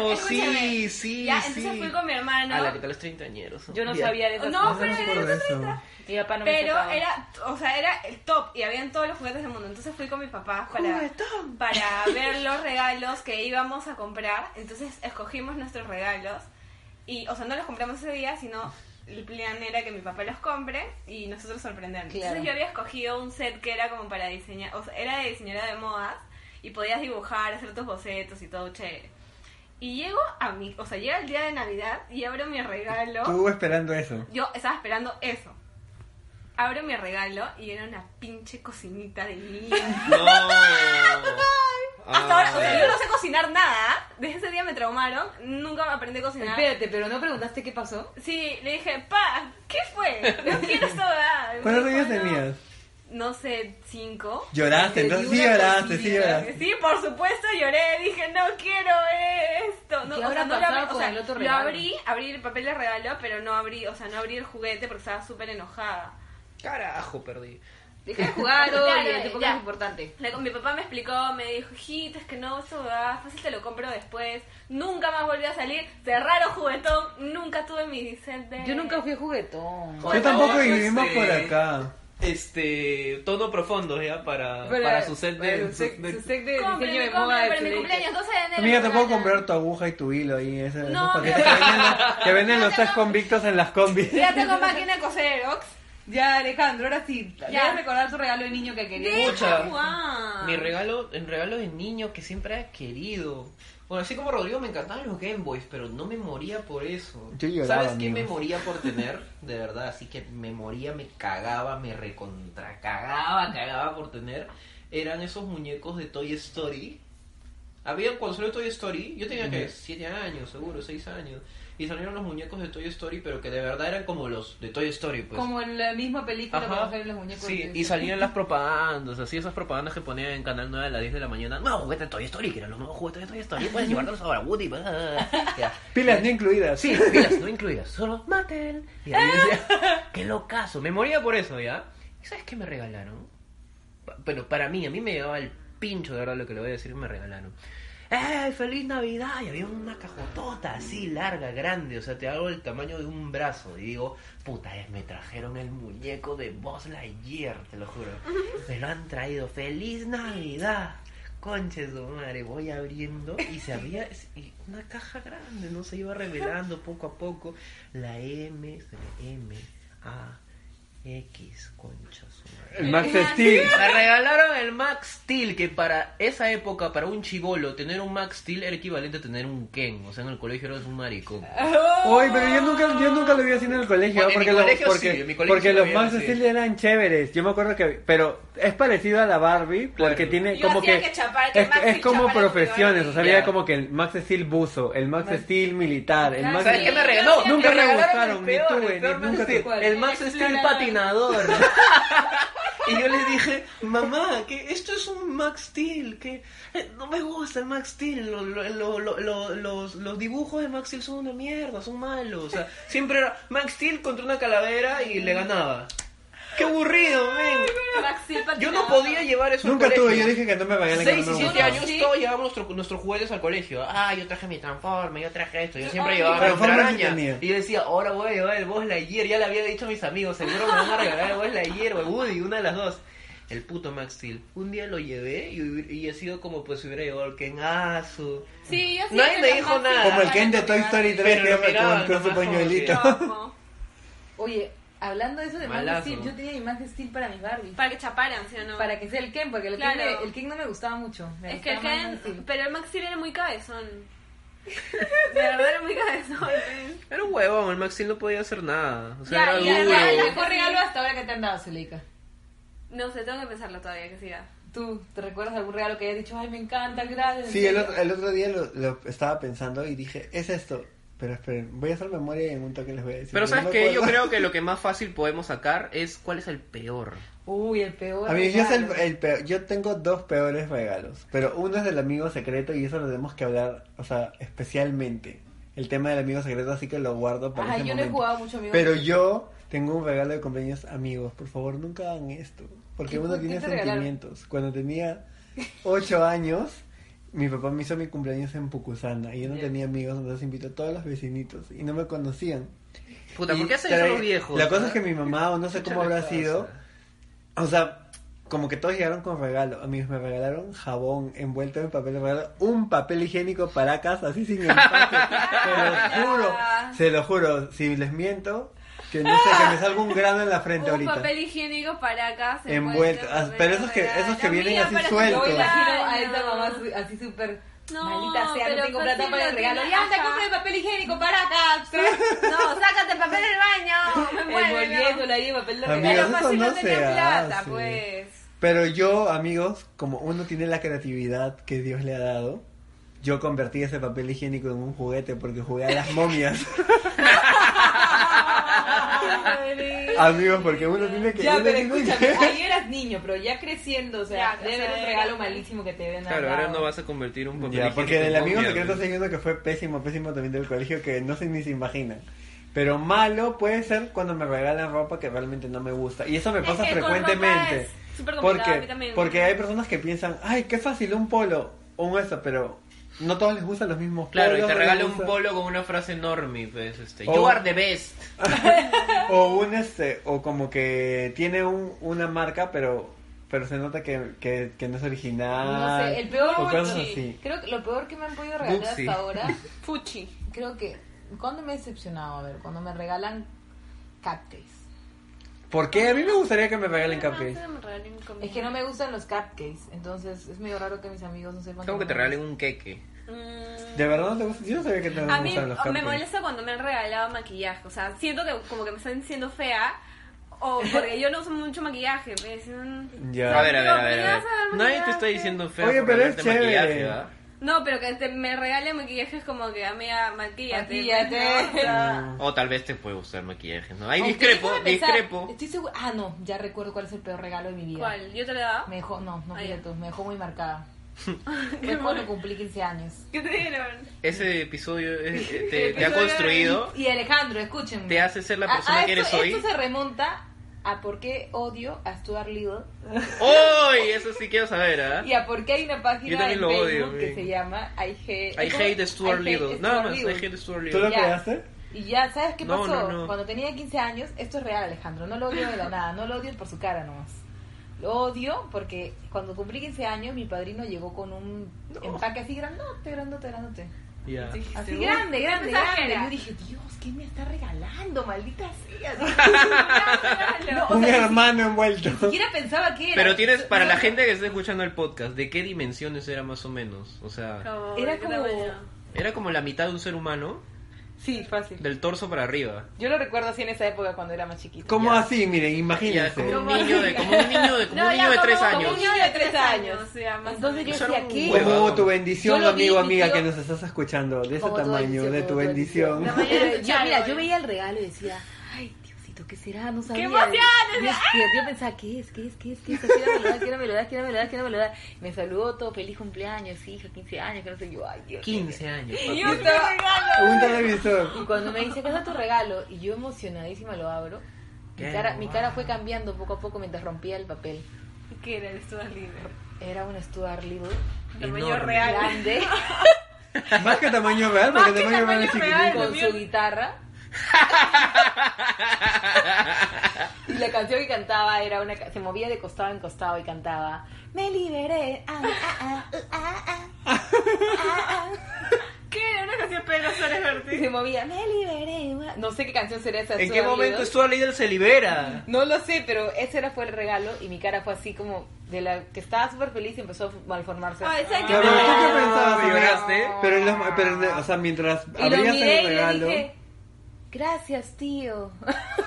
Speaker 5: Juguetón.
Speaker 6: sí,
Speaker 5: escúchame.
Speaker 6: sí,
Speaker 5: Ya,
Speaker 6: sí.
Speaker 5: entonces fui con mi hermano.
Speaker 6: A la que tal los treintañeros.
Speaker 2: Yo no
Speaker 6: Ya.
Speaker 2: sabía de esas
Speaker 5: No,
Speaker 2: cosas.
Speaker 5: pero
Speaker 1: No
Speaker 5: era
Speaker 1: por eso.
Speaker 2: Mi papá no me
Speaker 5: Pero
Speaker 2: sacaba.
Speaker 5: era, o sea, era el top y habían todos los juguetes del mundo. Entonces fui con mi papá para, para ver los regalos que íbamos a comprar. Entonces escogimos nuestros regalos y, o sea, no los compramos ese día, sino el plan era que mi papá los compre y nosotros sorprendernos.
Speaker 2: Claro.
Speaker 5: Entonces yo había escogido un set que era como para diseñar, o sea, era de diseñadora de modas y podías dibujar, hacer tus bocetos y todo chévere. Y llego a mi, o sea, llega el día de Navidad y abro mi regalo.
Speaker 1: Estuvo esperando eso.
Speaker 5: Yo estaba esperando eso. Abro mi regalo y era una pinche cocinita de niño.
Speaker 6: No.
Speaker 5: Hasta ahora, o sea,
Speaker 6: Ah.
Speaker 5: yo no sé cocinar nada. Desde ese día me traumaron. Nunca aprendí a cocinar.
Speaker 2: Espérate, pero no preguntaste qué pasó.
Speaker 5: Sí, le dije, pa, ¿qué fue? No quiero. Me
Speaker 1: ¿Cuántos años
Speaker 5: "No".
Speaker 1: tenías?
Speaker 5: No sé, cinco.
Speaker 1: Lloraste,
Speaker 2: Te
Speaker 1: entonces sí lloraste, sí lloraste.
Speaker 5: Sí, por supuesto lloré, dije, no quiero esto. No,
Speaker 2: ¿Qué
Speaker 5: o sea, no lo abrí, o sea,
Speaker 2: el otro
Speaker 5: lo abrí, abrí el papel de regalo, pero no abrí, o sea, no abrí el juguete porque estaba súper enojada.
Speaker 6: Carajo, perdí.
Speaker 2: Deja de jugar,
Speaker 5: Claro,
Speaker 2: es importante.
Speaker 5: Mi papá me explicó, me dijo, hijita, es que no, eso va, fácil te lo compro después. Nunca más volvió a salir. Cerraron juguetón, nunca tuve mi set de...
Speaker 2: Yo nunca fui juguetón.
Speaker 1: Yo tampoco vivimos por acá.
Speaker 6: Este, tono profundo ya para,
Speaker 2: Para-
Speaker 6: para su set de,
Speaker 2: su set-
Speaker 6: de-
Speaker 2: su de diseño de moda de
Speaker 5: para mi
Speaker 2: Zuleika.
Speaker 5: cumpleaños, 12 de enero.
Speaker 1: Amiga, te puedo comprar tu aguja y tu hilo ahí, ese, esos
Speaker 5: No,
Speaker 1: paquetes
Speaker 5: pero-
Speaker 1: que venden, que venden los tres convictos en las combis.
Speaker 5: Ya tengo máquina de coser, Ox.
Speaker 2: Ya, Alejandro, ahora sí.
Speaker 5: Ya.
Speaker 2: Recordar tu regalo de niño que
Speaker 6: Pucha.
Speaker 5: jugar.
Speaker 6: Mi regalo, el regalo de niño que siempre he querido. Bueno, así como Rodrigo me encantaban los Game Boys, pero no me moría por eso.
Speaker 1: Yo lloraba,
Speaker 6: ¿Sabes qué me moría por tener? De verdad, así que me moría, me cagaba, me recontra cagaba, cagaba por tener. Eran esos muñecos de Toy Story. Había cuando salió Toy Story, yo tenía que 7 años, seguro, 6 años. Y salieron los muñecos de Toy Story, pero que de verdad eran como los de Toy Story, pues.
Speaker 2: Como en la misma película
Speaker 6: Ajá.
Speaker 2: salen los muñecos.
Speaker 6: Sí,
Speaker 2: de-
Speaker 6: y salían las propagandas, así esas propagandas que ponían en Canal 9 a las 10 de la mañana. Nuevos juguetes de Toy Story, que eran los nuevos juguetes de Toy Story, puedes llevarlos ahora, Woody. bla". Ya.
Speaker 1: Pilas no incluidas.
Speaker 6: Sí, pilas no incluidas, solo Mattel. Y ahí decía, qué locazo, me moría por eso, ¿ya? ¿Y sabes qué me regalaron? Pero para mí, a mí me llevaba el pincho, de verdad, lo que le voy a decir, me regalaron. ¡Eh, feliz Navidad! Y había una cajotota así, larga, grande, o sea, te hago el tamaño de un brazo. Y digo, puta, eh, me trajeron el muñeco de Buzz Lightyear, te lo juro. Me lo han traído. ¡Feliz Navidad! Conche su madre, voy abriendo y se había una caja grande, no se iba revelando poco a poco. La M, M, A, X, madre.
Speaker 1: El Max Steel.
Speaker 6: Me regalaron el Max Steel, que para esa época, para un chivolo, tener un Max Steel era equivalente a tener un Ken. O sea, en el colegio eres un maricón.
Speaker 1: Oye, pero yo nunca, yo nunca lo vi así en el colegio.
Speaker 6: Bueno, en
Speaker 1: porque los, porque,
Speaker 6: sí, en mi colegio
Speaker 1: porque
Speaker 6: sí lo
Speaker 1: los Max
Speaker 6: así.
Speaker 1: Steel eran chéveres. Yo me acuerdo que. Pero es parecido a la Barbie porque
Speaker 6: Claro.
Speaker 1: tiene
Speaker 5: Yo
Speaker 1: como que.
Speaker 5: que chapar- que
Speaker 1: es,
Speaker 5: Max
Speaker 1: es como profesiones. O sea, había como que el Max Steel buzo, el Max Steel militar, el Max
Speaker 6: ¿Sabes
Speaker 1: Steel.
Speaker 6: qué me regaló?
Speaker 1: Nunca
Speaker 6: me
Speaker 1: gustaron, ni tuve, ni-
Speaker 6: Max
Speaker 1: nunca.
Speaker 6: El Max Steel Patin patrocinador. y yo le dije, mamá, que esto es un Max Steel, que eh, no me gusta el Max Steel, lo- lo- lo- lo- lo- los, los dibujos de Max Steel son una mierda, son malos. O sea, siempre era Max Steel contra una calavera y le ganaba. ¡Qué aburrido, men!
Speaker 5: Maxi
Speaker 6: Yo no podía llevar eso al
Speaker 1: Nunca tuve, yo dije que no me regalen que
Speaker 6: 6
Speaker 1: no
Speaker 6: y
Speaker 1: me
Speaker 6: 7
Speaker 1: gusta.
Speaker 6: años
Speaker 5: Sí.
Speaker 6: todos llevábamos nuestro- nuestros juguetes al colegio. Ah, yo traje mi Transformer, yo traje esto. Yo siempre
Speaker 5: Ay,
Speaker 6: llevaba mi araña. Y yo decía, ahora voy a llevar el Buzz Lightyear. Ya le había dicho a mis amigos, seguro me van a regalar el Buzz Lightyear o el Woody, una de las dos. El puto Max Steel. Un día lo llevé y, he sido como pues si hubiera llevado el Kenazo.
Speaker 5: Sí, yo sí.
Speaker 6: Nadie me dijo nada.
Speaker 1: Como el Ken de Toy. Story 3
Speaker 6: Pero
Speaker 1: que
Speaker 6: miraban
Speaker 1: con, con su pañuelito.
Speaker 5: Como
Speaker 3: Oye, hablando de eso de
Speaker 6: Malazo.
Speaker 3: Steel, yo tenía mi of Steel para mis Barbies.
Speaker 5: Para que chaparan, ¿sí o no?
Speaker 3: Para que sea el Ken, porque el,
Speaker 5: Claro.
Speaker 3: Ken, el Ken no me gustaba mucho. Me
Speaker 5: Es que el Ken, pero el Maxi era muy cabezón. De verdad era muy cabezón.
Speaker 6: Era un huevón, el Max Steel no podía hacer nada. O sea,
Speaker 5: Ya,
Speaker 6: era
Speaker 5: y el-
Speaker 6: duro.
Speaker 3: El
Speaker 5: el-
Speaker 3: mejor regalo hasta ahora que te han dado, Celica.
Speaker 5: No sé, tengo que pensarlo todavía, que siga.
Speaker 3: ¿Tú te recuerdas algún regalo que hayas dicho, ay, me encanta, gracias?
Speaker 1: Sí, el otro, el otro día lo, lo estaba pensando y dije, es esto. Pero esperen, voy a hacer memoria y en un toque les voy a decir.
Speaker 6: Pero
Speaker 1: No
Speaker 6: sabes
Speaker 1: me
Speaker 6: que yo creo que lo que más fácil podemos sacar es cuál es el peor.
Speaker 3: Uy, el peor.
Speaker 1: A mí, yo, sé el, el peor- yo tengo dos peores regalos, pero uno es del amigo secreto y eso lo tenemos que hablar, o sea, especialmente. El tema del amigo secreto, así que lo guardo para
Speaker 3: Ay,
Speaker 1: ese
Speaker 3: yo no he jugado mucho amigo.
Speaker 1: Pero yo tengo un regalo de cumpleaños amigos. Por favor, nunca hagan esto. Porque
Speaker 3: ¿Qué-
Speaker 1: uno tiene sentimientos. Cuando tenía ocho años, mi papá me hizo mi cumpleaños en Pucusana y yo no tenía amigos, entonces invitó a todos los vecinitos y no me conocían.
Speaker 6: Puta, ¿por qué hacen eso los viejos?
Speaker 1: La cosa
Speaker 6: ah?
Speaker 1: es que mi mamá, o no sé cómo habrá sido, o sea, como que todos llegaron con regalo. Amigos, me regalaron jabón envuelto en papel de regalo, un papel higiénico para casa, así sin empaque. se lo juro, se lo juro. Si les miento, que no sé, que me salga un grano en la frente
Speaker 5: Un
Speaker 1: ahorita.
Speaker 5: papel higiénico para acá. se
Speaker 1: Envuelto. Ah, pero esos que- esos que vienen así sueltos.
Speaker 3: Yo imagino a esa mamá así súper
Speaker 5: No,
Speaker 3: maldita sea,
Speaker 5: pero
Speaker 3: no tengo plata para el
Speaker 5: lo
Speaker 3: regalo. Ya anda,
Speaker 5: ajá.
Speaker 3: compre papel higiénico para acá.
Speaker 5: No, sácate el papel del baño. Me muero.
Speaker 3: Envolviéndolo ahí papel de
Speaker 1: Amigos,
Speaker 3: regalo.
Speaker 5: Pero
Speaker 1: eso no
Speaker 5: no tenía plata,
Speaker 1: hace.
Speaker 5: pues.
Speaker 1: Pero yo, amigos, como uno tiene la creatividad que Dios le ha dado, yo convertí ese papel higiénico en un juguete porque jugué a las momias. Amigos, porque uno tiene que...
Speaker 3: Ya,
Speaker 1: uno
Speaker 3: pero
Speaker 1: tiene
Speaker 3: escúchame,
Speaker 1: que-
Speaker 3: ahí eras niño, pero ya creciendo, o sea,
Speaker 5: Ya,
Speaker 3: debe haber un regalo malísimo que te deben haber
Speaker 6: Claro, ahora no vas a convertir un papel
Speaker 1: Ya, porque
Speaker 6: higiénico en
Speaker 1: amigo
Speaker 6: momia,
Speaker 1: secreto
Speaker 6: pues.
Speaker 1: estoy viendo que fue pésimo, pésimo también del colegio, que no sé ni se imaginan. Pero malo puede ser cuando me regalan ropa que realmente no me gusta. Y eso me
Speaker 5: Es
Speaker 1: pasa
Speaker 5: que con ropa
Speaker 1: frecuentemente.
Speaker 5: es súper complicado, a mí
Speaker 1: Porque,
Speaker 5: también.
Speaker 1: porque hay personas que piensan, ay, qué fácil, un polo o un eso, pero no todos les gustan los mismos
Speaker 6: Claro, y te
Speaker 1: no
Speaker 6: regala un polo con una frase enorme, pues, este,
Speaker 1: O-
Speaker 6: you are the best.
Speaker 1: o un este, o como que tiene un, una marca, pero pero se nota que, que, que no es original.
Speaker 3: No sé, el peor...
Speaker 1: o cosas
Speaker 5: Gucci.
Speaker 1: así.
Speaker 3: Creo que lo peor que me han podido regalar hasta ahora,
Speaker 5: Fuchi.
Speaker 3: creo que... ¿Cuándo me he decepcionado? A ver, cuando me regalan cupcakes.
Speaker 1: ¿Por qué? A mí me gustaría que me regalen cupcakes.
Speaker 3: Es que no me gustan los cupcakes, entonces es medio raro que mis amigos no sepan.
Speaker 6: Como que te regalen un queque.
Speaker 5: Mm.
Speaker 1: ¿De verdad no te gusta? Yo no sabía que te
Speaker 5: A mí
Speaker 1: gustan los
Speaker 5: me
Speaker 1: cupcakes.
Speaker 5: molesta cuando me han regalado maquillaje. O sea, siento que como que me están diciendo fea. O porque yo no uso mucho maquillaje. Me dicen,
Speaker 1: Ya.
Speaker 6: A ver, a ver, a ver.
Speaker 5: ¿qué
Speaker 6: a ver. Nadie te está diciendo feo
Speaker 1: Oye,
Speaker 6: por
Speaker 1: pero es
Speaker 6: regalarte
Speaker 1: chévere.
Speaker 6: maquillaje, ¿ah?
Speaker 5: No, pero que te, me regalen maquillaje es como que amiga, maquillate.
Speaker 3: Maquíllate.
Speaker 5: pues, ¿no? O sea,
Speaker 6: O tal vez te puede gustar maquillaje, ¿no? Ahí discrepo, discrepo.
Speaker 3: Estoy segura. Ah, no, ya recuerdo cuál es el peor regalo de mi vida.
Speaker 5: ¿Cuál? ¿Yo te lo he dado?
Speaker 3: Me dejó, no, no
Speaker 5: Ah,
Speaker 3: fui tú, me dejó muy marcada. Fue cuando cumplí 15 años.
Speaker 5: ¿Qué te dieron?
Speaker 6: Ese episodio eh, te, te ha construido,
Speaker 3: Y Alejandro, escúchenme.
Speaker 6: te hace ser la
Speaker 3: Ah,
Speaker 6: persona
Speaker 3: ah,
Speaker 6: que eres
Speaker 3: esto,
Speaker 6: hoy.
Speaker 3: Esto se remonta a por qué odio a Stuart Little
Speaker 6: ¡Uy! Eso sí quiero saber, ¿ah?
Speaker 3: y a por qué hay una página en
Speaker 6: lo odio,
Speaker 3: Facebook que se llama I Hate,
Speaker 6: I hate Stuart
Speaker 3: I hate
Speaker 6: Little. Nada más, I
Speaker 3: Little.
Speaker 6: hate Stuart
Speaker 1: ¿Tú lo
Speaker 6: Little.
Speaker 1: Creaste?
Speaker 3: Y ya, ¿sabes qué
Speaker 6: No,
Speaker 3: pasó?
Speaker 6: no, no.
Speaker 3: Cuando tenía 15 años, esto es real, Alejandro, no lo odio de la nada, no lo odio por su cara nomás. Lo odio porque cuando cumplí 15 años, mi padrino llegó con un empaque así grandote, grandote, grandote. Así
Speaker 5: Seguro.
Speaker 3: grande, grande, grande. Yo dije, Dios, ¿qué me está regalando? Maldita sea.
Speaker 5: No,
Speaker 3: o
Speaker 1: un
Speaker 3: sea, ni
Speaker 1: hermano envuelto.
Speaker 3: siquiera pensaba que era.
Speaker 6: Pero tienes, para la gente que está escuchando el podcast, ¿de qué dimensiones era más o menos? O sea,
Speaker 5: Como,
Speaker 3: Era
Speaker 5: ¿de qué
Speaker 3: como-
Speaker 6: era como la mitad de un ser humano,
Speaker 3: Sí, fácil.
Speaker 6: del torso para arriba.
Speaker 3: Yo lo recuerdo así en esa época cuando era más chiquito.
Speaker 1: ¿Cómo
Speaker 3: Ya.
Speaker 1: así? Miren,
Speaker 6: Ya,
Speaker 1: imagínense.
Speaker 6: como un niño de, como un niño de, como
Speaker 5: No,
Speaker 6: un
Speaker 5: ya,
Speaker 6: niño de
Speaker 5: como-
Speaker 6: tres
Speaker 5: como
Speaker 6: años.
Speaker 5: un niño de tres años. ya, más o
Speaker 3: Entonces yo decía, ¿qué?
Speaker 1: Como tu bendición,
Speaker 3: vi,
Speaker 1: amigo,
Speaker 3: mi
Speaker 1: amiga,
Speaker 3: tío-
Speaker 1: que nos estás escuchando, de ese
Speaker 3: Como
Speaker 1: tamaño, de
Speaker 3: como
Speaker 1: tu bendición.
Speaker 5: bendición.
Speaker 3: Yo, mira, yo veía el regalo y decía, ay, Diosito ¿esto qué será? No sabía.
Speaker 5: emoción!
Speaker 3: Yo, yo- pensaba, ¿qué es? ¿Qué es? ¿Qué es? ¿Qué es? Quiero me lo da, quiero me lo da, quiero me lo da, me lo da. Me saludó todo, feliz cumpleaños, hija, 15 años, que no sé yo, ay, Dios.
Speaker 6: 15 años.
Speaker 5: Y
Speaker 3: Yo
Speaker 5: un
Speaker 3: estaba-
Speaker 5: regalo.
Speaker 1: Un televisor.
Speaker 3: Y cuando me dice, ¿qué es tu regalo? Y yo emocionadísima lo abro. Mi
Speaker 6: Qué
Speaker 3: cara, mi cara fue cambiando poco a poco mientras rompía el papel.
Speaker 5: ¿Qué era el Stuart Little?
Speaker 3: Era un Stuart Little
Speaker 5: Tamaño real.
Speaker 3: grande
Speaker 1: Más que tamaño real, porque
Speaker 5: Más que
Speaker 1: tamaño real es
Speaker 5: tamaño
Speaker 1: chiquitito.
Speaker 3: con su guitarra. Y la canción que cantaba era una ca- se movía de costado en costado y cantaba Me liberé. ah, ah, ah, ah, ah, ah, ah".
Speaker 5: ¿Qué era una canción de Pedro Suárez
Speaker 3: Y
Speaker 5: Vértiz?
Speaker 3: se movía, me liberé. ah". No sé qué canción sería esa.
Speaker 6: ¿En qué momento. Stuart Little se libera?
Speaker 3: No lo sé, pero ese era fue el regalo y mi cara fue así como de la que estaba súper feliz y empezó a malformarse.
Speaker 5: Ay, ¿sabes qué
Speaker 1: Claro, ¿tú qué
Speaker 5: Ah,
Speaker 1: pensabas?
Speaker 6: ¿me lloraste?
Speaker 1: Pero, en los- pero en- o sea, mientras
Speaker 3: y lo
Speaker 1: abrías
Speaker 3: miré
Speaker 1: el
Speaker 3: y le
Speaker 1: regalo...
Speaker 3: dije, gracias tío.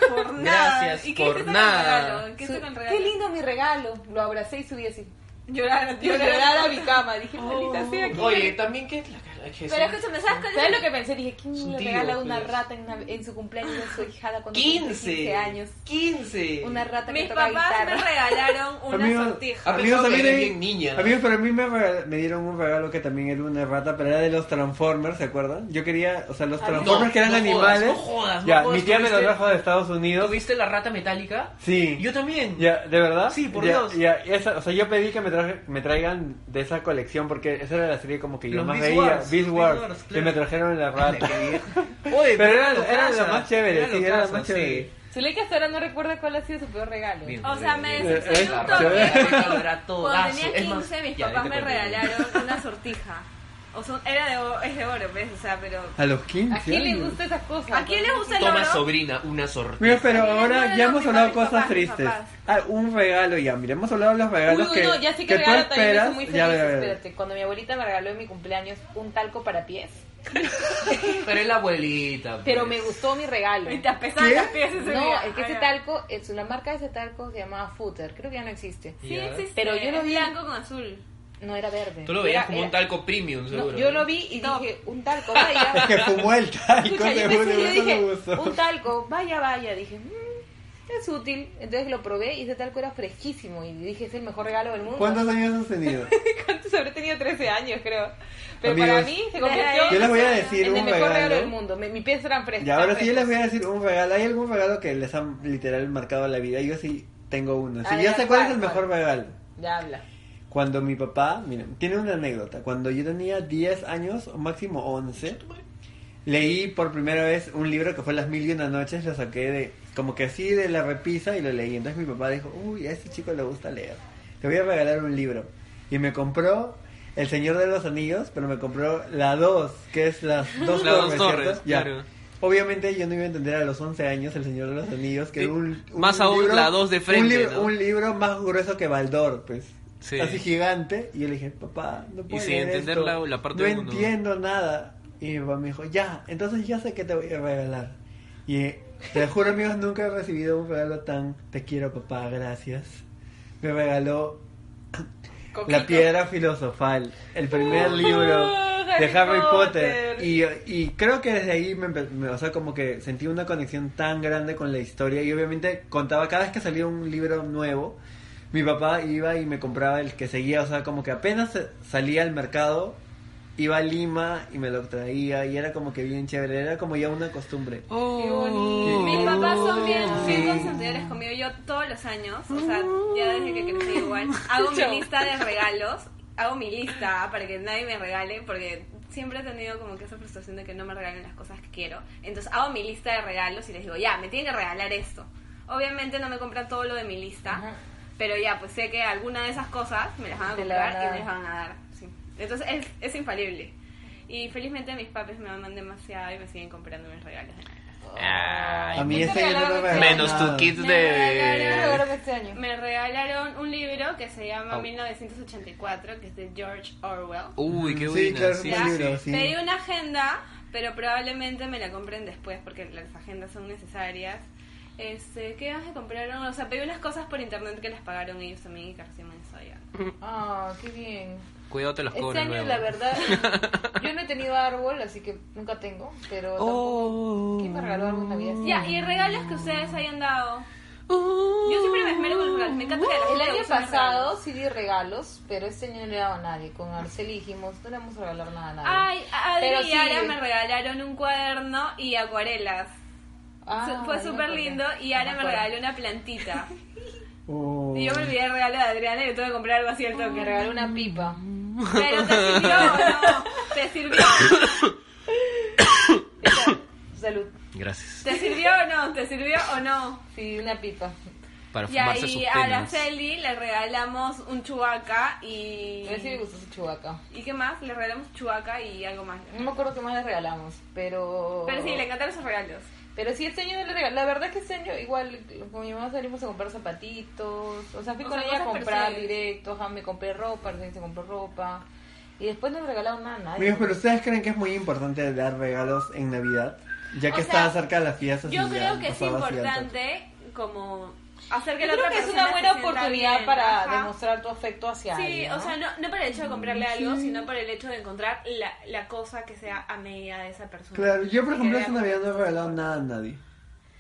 Speaker 5: Por nada.
Speaker 6: Gracias
Speaker 5: ¿Y qué
Speaker 6: por nada.
Speaker 5: ¿Qué
Speaker 3: Su-? Qué lindo mi regalo. Lo abracé y subí así.
Speaker 5: Llorar,
Speaker 3: llorar a mi cama. Dije, maldita sea. ¿quién
Speaker 6: Oye, también que la cara que
Speaker 5: Pero escúchame, ¿sabes cuál
Speaker 3: ¿Sabes
Speaker 5: es
Speaker 3: lo que pensé? Dije, ¿quién le regala una
Speaker 6: pues.
Speaker 3: rata en, Nav- en su cumpleaños de su hijada cuando cumple
Speaker 6: 15
Speaker 3: 15 años?
Speaker 6: 15
Speaker 3: Una rata que
Speaker 5: Mis
Speaker 3: toca
Speaker 5: papás me regalaron una
Speaker 1: Amigos,
Speaker 5: sortija.
Speaker 1: Amigos, a
Speaker 6: que
Speaker 1: me-
Speaker 6: bien niña.
Speaker 1: Amigos, pero a mí me, me dieron un regalo que también era una rata, pero era de los Transformers, ¿se acuerdan? Yo quería, o sea, los Transformers
Speaker 6: no,
Speaker 1: que eran
Speaker 6: no jodas,
Speaker 1: animales.
Speaker 6: no jodas, no
Speaker 1: ya,
Speaker 6: jodas,
Speaker 1: mi tía me los
Speaker 6: ¿tuviste-
Speaker 1: trajo de Estados Unidos.
Speaker 6: ¿Tuviste la rata metálica?
Speaker 1: Sí.
Speaker 6: Yo también.
Speaker 1: Ya, ¿de verdad?
Speaker 6: Sí, por
Speaker 1: Ya,
Speaker 6: Dios.
Speaker 1: Ya, esa, o sea, yo pedí que me, traje- me traigan de esa colección porque esa era la serie como que yo
Speaker 6: Los
Speaker 1: más
Speaker 6: Beast
Speaker 1: veía. Beast Wars.
Speaker 6: Wars, claro.
Speaker 1: me trajeron la rata.
Speaker 6: Oye,
Speaker 1: Pero era-
Speaker 6: lo
Speaker 1: era lo
Speaker 6: casa,
Speaker 1: más chévere, sí, era lo
Speaker 6: casa,
Speaker 1: más chévere.
Speaker 6: sí.
Speaker 3: Zuleika hasta ahora no recuerda cuál ha sido su peor regalo.
Speaker 6: Bien.
Speaker 5: O sea, me decepcionó un toque. Cuando tenía
Speaker 6: Es más,
Speaker 5: 15, mis papás me regalaron una sortija. O sea, era de, es de oro, ¿ves? O sea, pero...
Speaker 1: A los 15
Speaker 3: ¿A quién le gustan esas cosas?
Speaker 5: ¿A quién le gusta el
Speaker 6: Toma,
Speaker 5: oro?
Speaker 6: sobrina, una sortija.
Speaker 1: Mira, pero
Speaker 5: No, no,
Speaker 1: ahora
Speaker 5: no,
Speaker 1: ya hemos hablado cosas tristes. Ah, un regalo ya, mira, hemos hablado de los regalos
Speaker 3: uy,
Speaker 1: que,
Speaker 3: no, ya sí que,
Speaker 1: que tú
Speaker 3: regalo también me muy feliz.
Speaker 1: ya, ya, ya.
Speaker 3: Espérate, cuando mi abuelita me regaló en mi cumpleaños un talco para pies.
Speaker 6: Pero es la abuelita. pues.
Speaker 3: Pero me gustó mi regalo.
Speaker 5: Y te las pies ese
Speaker 3: No,
Speaker 5: día.
Speaker 3: es que ese talco, es, la marca de ese talco se llamaba Footer. Creo que ya no existe.
Speaker 5: Sí, existe.
Speaker 3: Pero yo lo vi-
Speaker 5: blanco con azul.
Speaker 3: No era verde.
Speaker 6: Tú lo veías
Speaker 3: Era-
Speaker 6: como
Speaker 3: era-
Speaker 6: un talco premium,
Speaker 3: No,
Speaker 6: seguro.
Speaker 3: yo lo vi y
Speaker 5: Top.
Speaker 3: dije, un talco, vaya.
Speaker 1: Es que fumó el talco,
Speaker 3: Escucha, yo, pensé, yo dije, un talco, vaya, vaya. Dije, "Mm, es útil. Entonces lo probé y ese talco era fresquísimo. Y dije, es el mejor regalo del mundo.
Speaker 1: ¿Cuántos años has tenido?
Speaker 3: ¿Cuántos habré tenido 13 años, creo. Pero
Speaker 1: Amigos,
Speaker 3: para mí se convirtió
Speaker 1: Yo les voy a decir
Speaker 3: en el
Speaker 1: un
Speaker 3: mejor regalo del
Speaker 1: regalo.
Speaker 3: mundo. Mi- Mis pies eran frescos.
Speaker 1: Y ahora sí yo les voy a decir un regalo. ¿Hay algún regalo que les ha literal marcado la vida? Yo sí tengo uno. Sí,
Speaker 3: A
Speaker 1: yo
Speaker 3: ver,
Speaker 1: sé cuál es
Speaker 3: ¿cuál,
Speaker 1: el mejor
Speaker 3: cuál?
Speaker 1: regalo.
Speaker 3: Ya habla.
Speaker 1: Cuando mi papá, miren, tiene una anécdota. Cuando yo tenía 10 años, o máximo 11, leí por primera vez un libro que fue Las Mil y Una Noches. Lo saqué de, como que así de la repisa y lo leí. Entonces mi papá dijo, uy, a este chico le gusta leer. Te voy a regalar un libro. Y me compró El Señor de los Anillos, pero me compró la 2, que es las dos
Speaker 6: dos
Speaker 1: torres,
Speaker 6: torres,
Speaker 1: ¿cierto? Ya.
Speaker 6: claro.
Speaker 1: Obviamente yo no iba a entender a los 11 años El Señor de los Anillos, que
Speaker 6: Sí,
Speaker 1: un, un
Speaker 6: más aún la dos de frente,
Speaker 1: un libro,
Speaker 6: ¿no?
Speaker 1: un libro más grueso que Baldor, pues.
Speaker 6: Sí.
Speaker 1: Así gigante. Y yo le dije, papá, no puedo
Speaker 6: sin
Speaker 1: leer
Speaker 6: entender
Speaker 1: esto.
Speaker 6: la- la parte
Speaker 1: No entiendo nada. Y mi papá me dijo, ya, entonces ya sé que te voy a regalar. Y te juro, amigos, nunca he recibido un regalo tan, te quiero, papá, gracias. Me regaló
Speaker 3: Coquito.
Speaker 1: La Piedra Filosofal, el primer
Speaker 3: Oh,
Speaker 1: libro de
Speaker 3: Harry
Speaker 1: Harry
Speaker 3: Potter.
Speaker 1: Potter. Y, y creo que desde ahí me, me- o sea, como que sentí una conexión tan grande con la historia. Y obviamente contaba cada vez que salía un libro nuevo, mi papá iba y me compraba el que seguía. O sea, como que apenas salía al mercado, iba a Lima y me lo traía. Y era como que bien chévere, era como ya una costumbre.
Speaker 6: Oh.
Speaker 3: Qué bonito.
Speaker 5: Mis papás son bien, bien
Speaker 1: Sí.
Speaker 5: consentidos conmigo. Yo todos los años, o sea, ya desde que crecí igual, hago mi lista de regalos. Hago mi lista para que nadie me regale, porque siempre he tenido como que esa frustración de que no me regalen las cosas que quiero. Entonces hago mi lista de regalos y les digo, ya, me tienen que regalar esto. Obviamente no me compran todo lo de mi lista,
Speaker 3: Ajá.
Speaker 5: Pero ya, pues sé que alguna de esas cosas me las van a
Speaker 3: Te
Speaker 5: comprar
Speaker 3: van a
Speaker 5: y me las van a dar. sí. Entonces es, es infalible. Y felizmente mis papis me aman demasiado y me siguen comprando mis regalos de Navidad.
Speaker 6: Ay,
Speaker 1: A mí
Speaker 3: ¿qué te
Speaker 1: este año no me
Speaker 6: Menos tu kit
Speaker 5: Me
Speaker 3: ¿Qué
Speaker 5: regalaron-
Speaker 3: regalo
Speaker 6: de...
Speaker 5: Me regalaron un libro que se llama
Speaker 6: Oh.
Speaker 5: 1984, que es de George Orwell.
Speaker 6: Uy, qué
Speaker 1: Sí,
Speaker 6: buena.
Speaker 1: claro,
Speaker 6: sí, sí,
Speaker 1: libro,
Speaker 6: sí.
Speaker 1: sí.
Speaker 5: Pedí una agenda, pero probablemente me la compren después porque las agendas son necesarias. Este, ¿qué más me compraron? O sea, pedí unas cosas por internet que las pagaron ellos también y que recién me sabían.
Speaker 3: Ah, qué bien.
Speaker 6: Cuidado te las
Speaker 3: Este
Speaker 6: cobran
Speaker 3: año,
Speaker 6: luego.
Speaker 3: la verdad, yo no he tenido árbol, así que nunca tengo, pero tampoco...
Speaker 6: Oh.
Speaker 3: ¿Quién me regaló algo en Navidad?
Speaker 5: Ya, y regalos que ustedes hayan dado. Yo siempre me esmero con los regalos. Me encanta que a la
Speaker 3: El
Speaker 5: gente
Speaker 3: año
Speaker 5: los
Speaker 3: pasado
Speaker 5: regalos.
Speaker 3: sí di regalos, pero este año no le he dado a nadie. Con Arceli dijimos, no le vamos a regalar nada a nadie.
Speaker 5: Ay, Adri
Speaker 3: Pero
Speaker 5: y
Speaker 3: sí.
Speaker 5: Ara me regalaron un cuaderno y acuarelas.
Speaker 3: Ah,
Speaker 5: Fue súper lindo y Ara
Speaker 3: Me
Speaker 5: regaló una plantita.
Speaker 1: Oh.
Speaker 5: Y yo me olvidé el regalo de Adriana y le tuve que comprar algo así al
Speaker 3: Me
Speaker 5: toque.
Speaker 3: regaló una pipa.
Speaker 5: Pero te sirvió o no? Te sirvió.
Speaker 3: Salud.
Speaker 6: Gracias.
Speaker 5: ¿Te sirvió o no? ¿Te sirvió o no?
Speaker 3: Sí, una pipa.
Speaker 6: Para
Speaker 5: Y
Speaker 6: fumarse sus
Speaker 5: ahí a. Araceli le regalamos un chubaca y...
Speaker 3: A ver si me gustó su chubaca.
Speaker 5: ¿Y qué más? Le regalamos chubaca y algo más.
Speaker 3: No me acuerdo qué más le regalamos, pero...
Speaker 5: Pero sí, le encantaron esos regalos.
Speaker 3: Pero sí, este año no le regalé. La verdad es que este año igual con mi mamá salimos a comprar zapatitos. O sea, fui
Speaker 5: O
Speaker 3: con
Speaker 5: sea,
Speaker 3: ella a comprar
Speaker 5: personales.
Speaker 3: directo. Ajá, me compré ropa, recién se compró ropa. Y después no le regalaron nada a nadie.
Speaker 1: Amigos, pero ¿ustedes creen que es muy importante dar regalos en Navidad? Ya que
Speaker 5: O
Speaker 1: está
Speaker 5: sea,
Speaker 1: cerca de las fiestas.
Speaker 5: Yo creo que es importante como hacer que
Speaker 3: Yo
Speaker 5: la
Speaker 3: creo
Speaker 5: otra
Speaker 3: que es una buena oportunidad
Speaker 5: bien,
Speaker 3: para
Speaker 5: ajá.
Speaker 3: demostrar tu afecto hacia
Speaker 5: Sí,
Speaker 3: alguien.
Speaker 5: o
Speaker 3: ¿no?
Speaker 5: sea, no, no por el hecho de comprarle algo, sino por el hecho de encontrar la, la cosa que sea a medida de esa persona.
Speaker 1: Claro, yo por ejemplo esta Navidad no he regalado nada a nadie.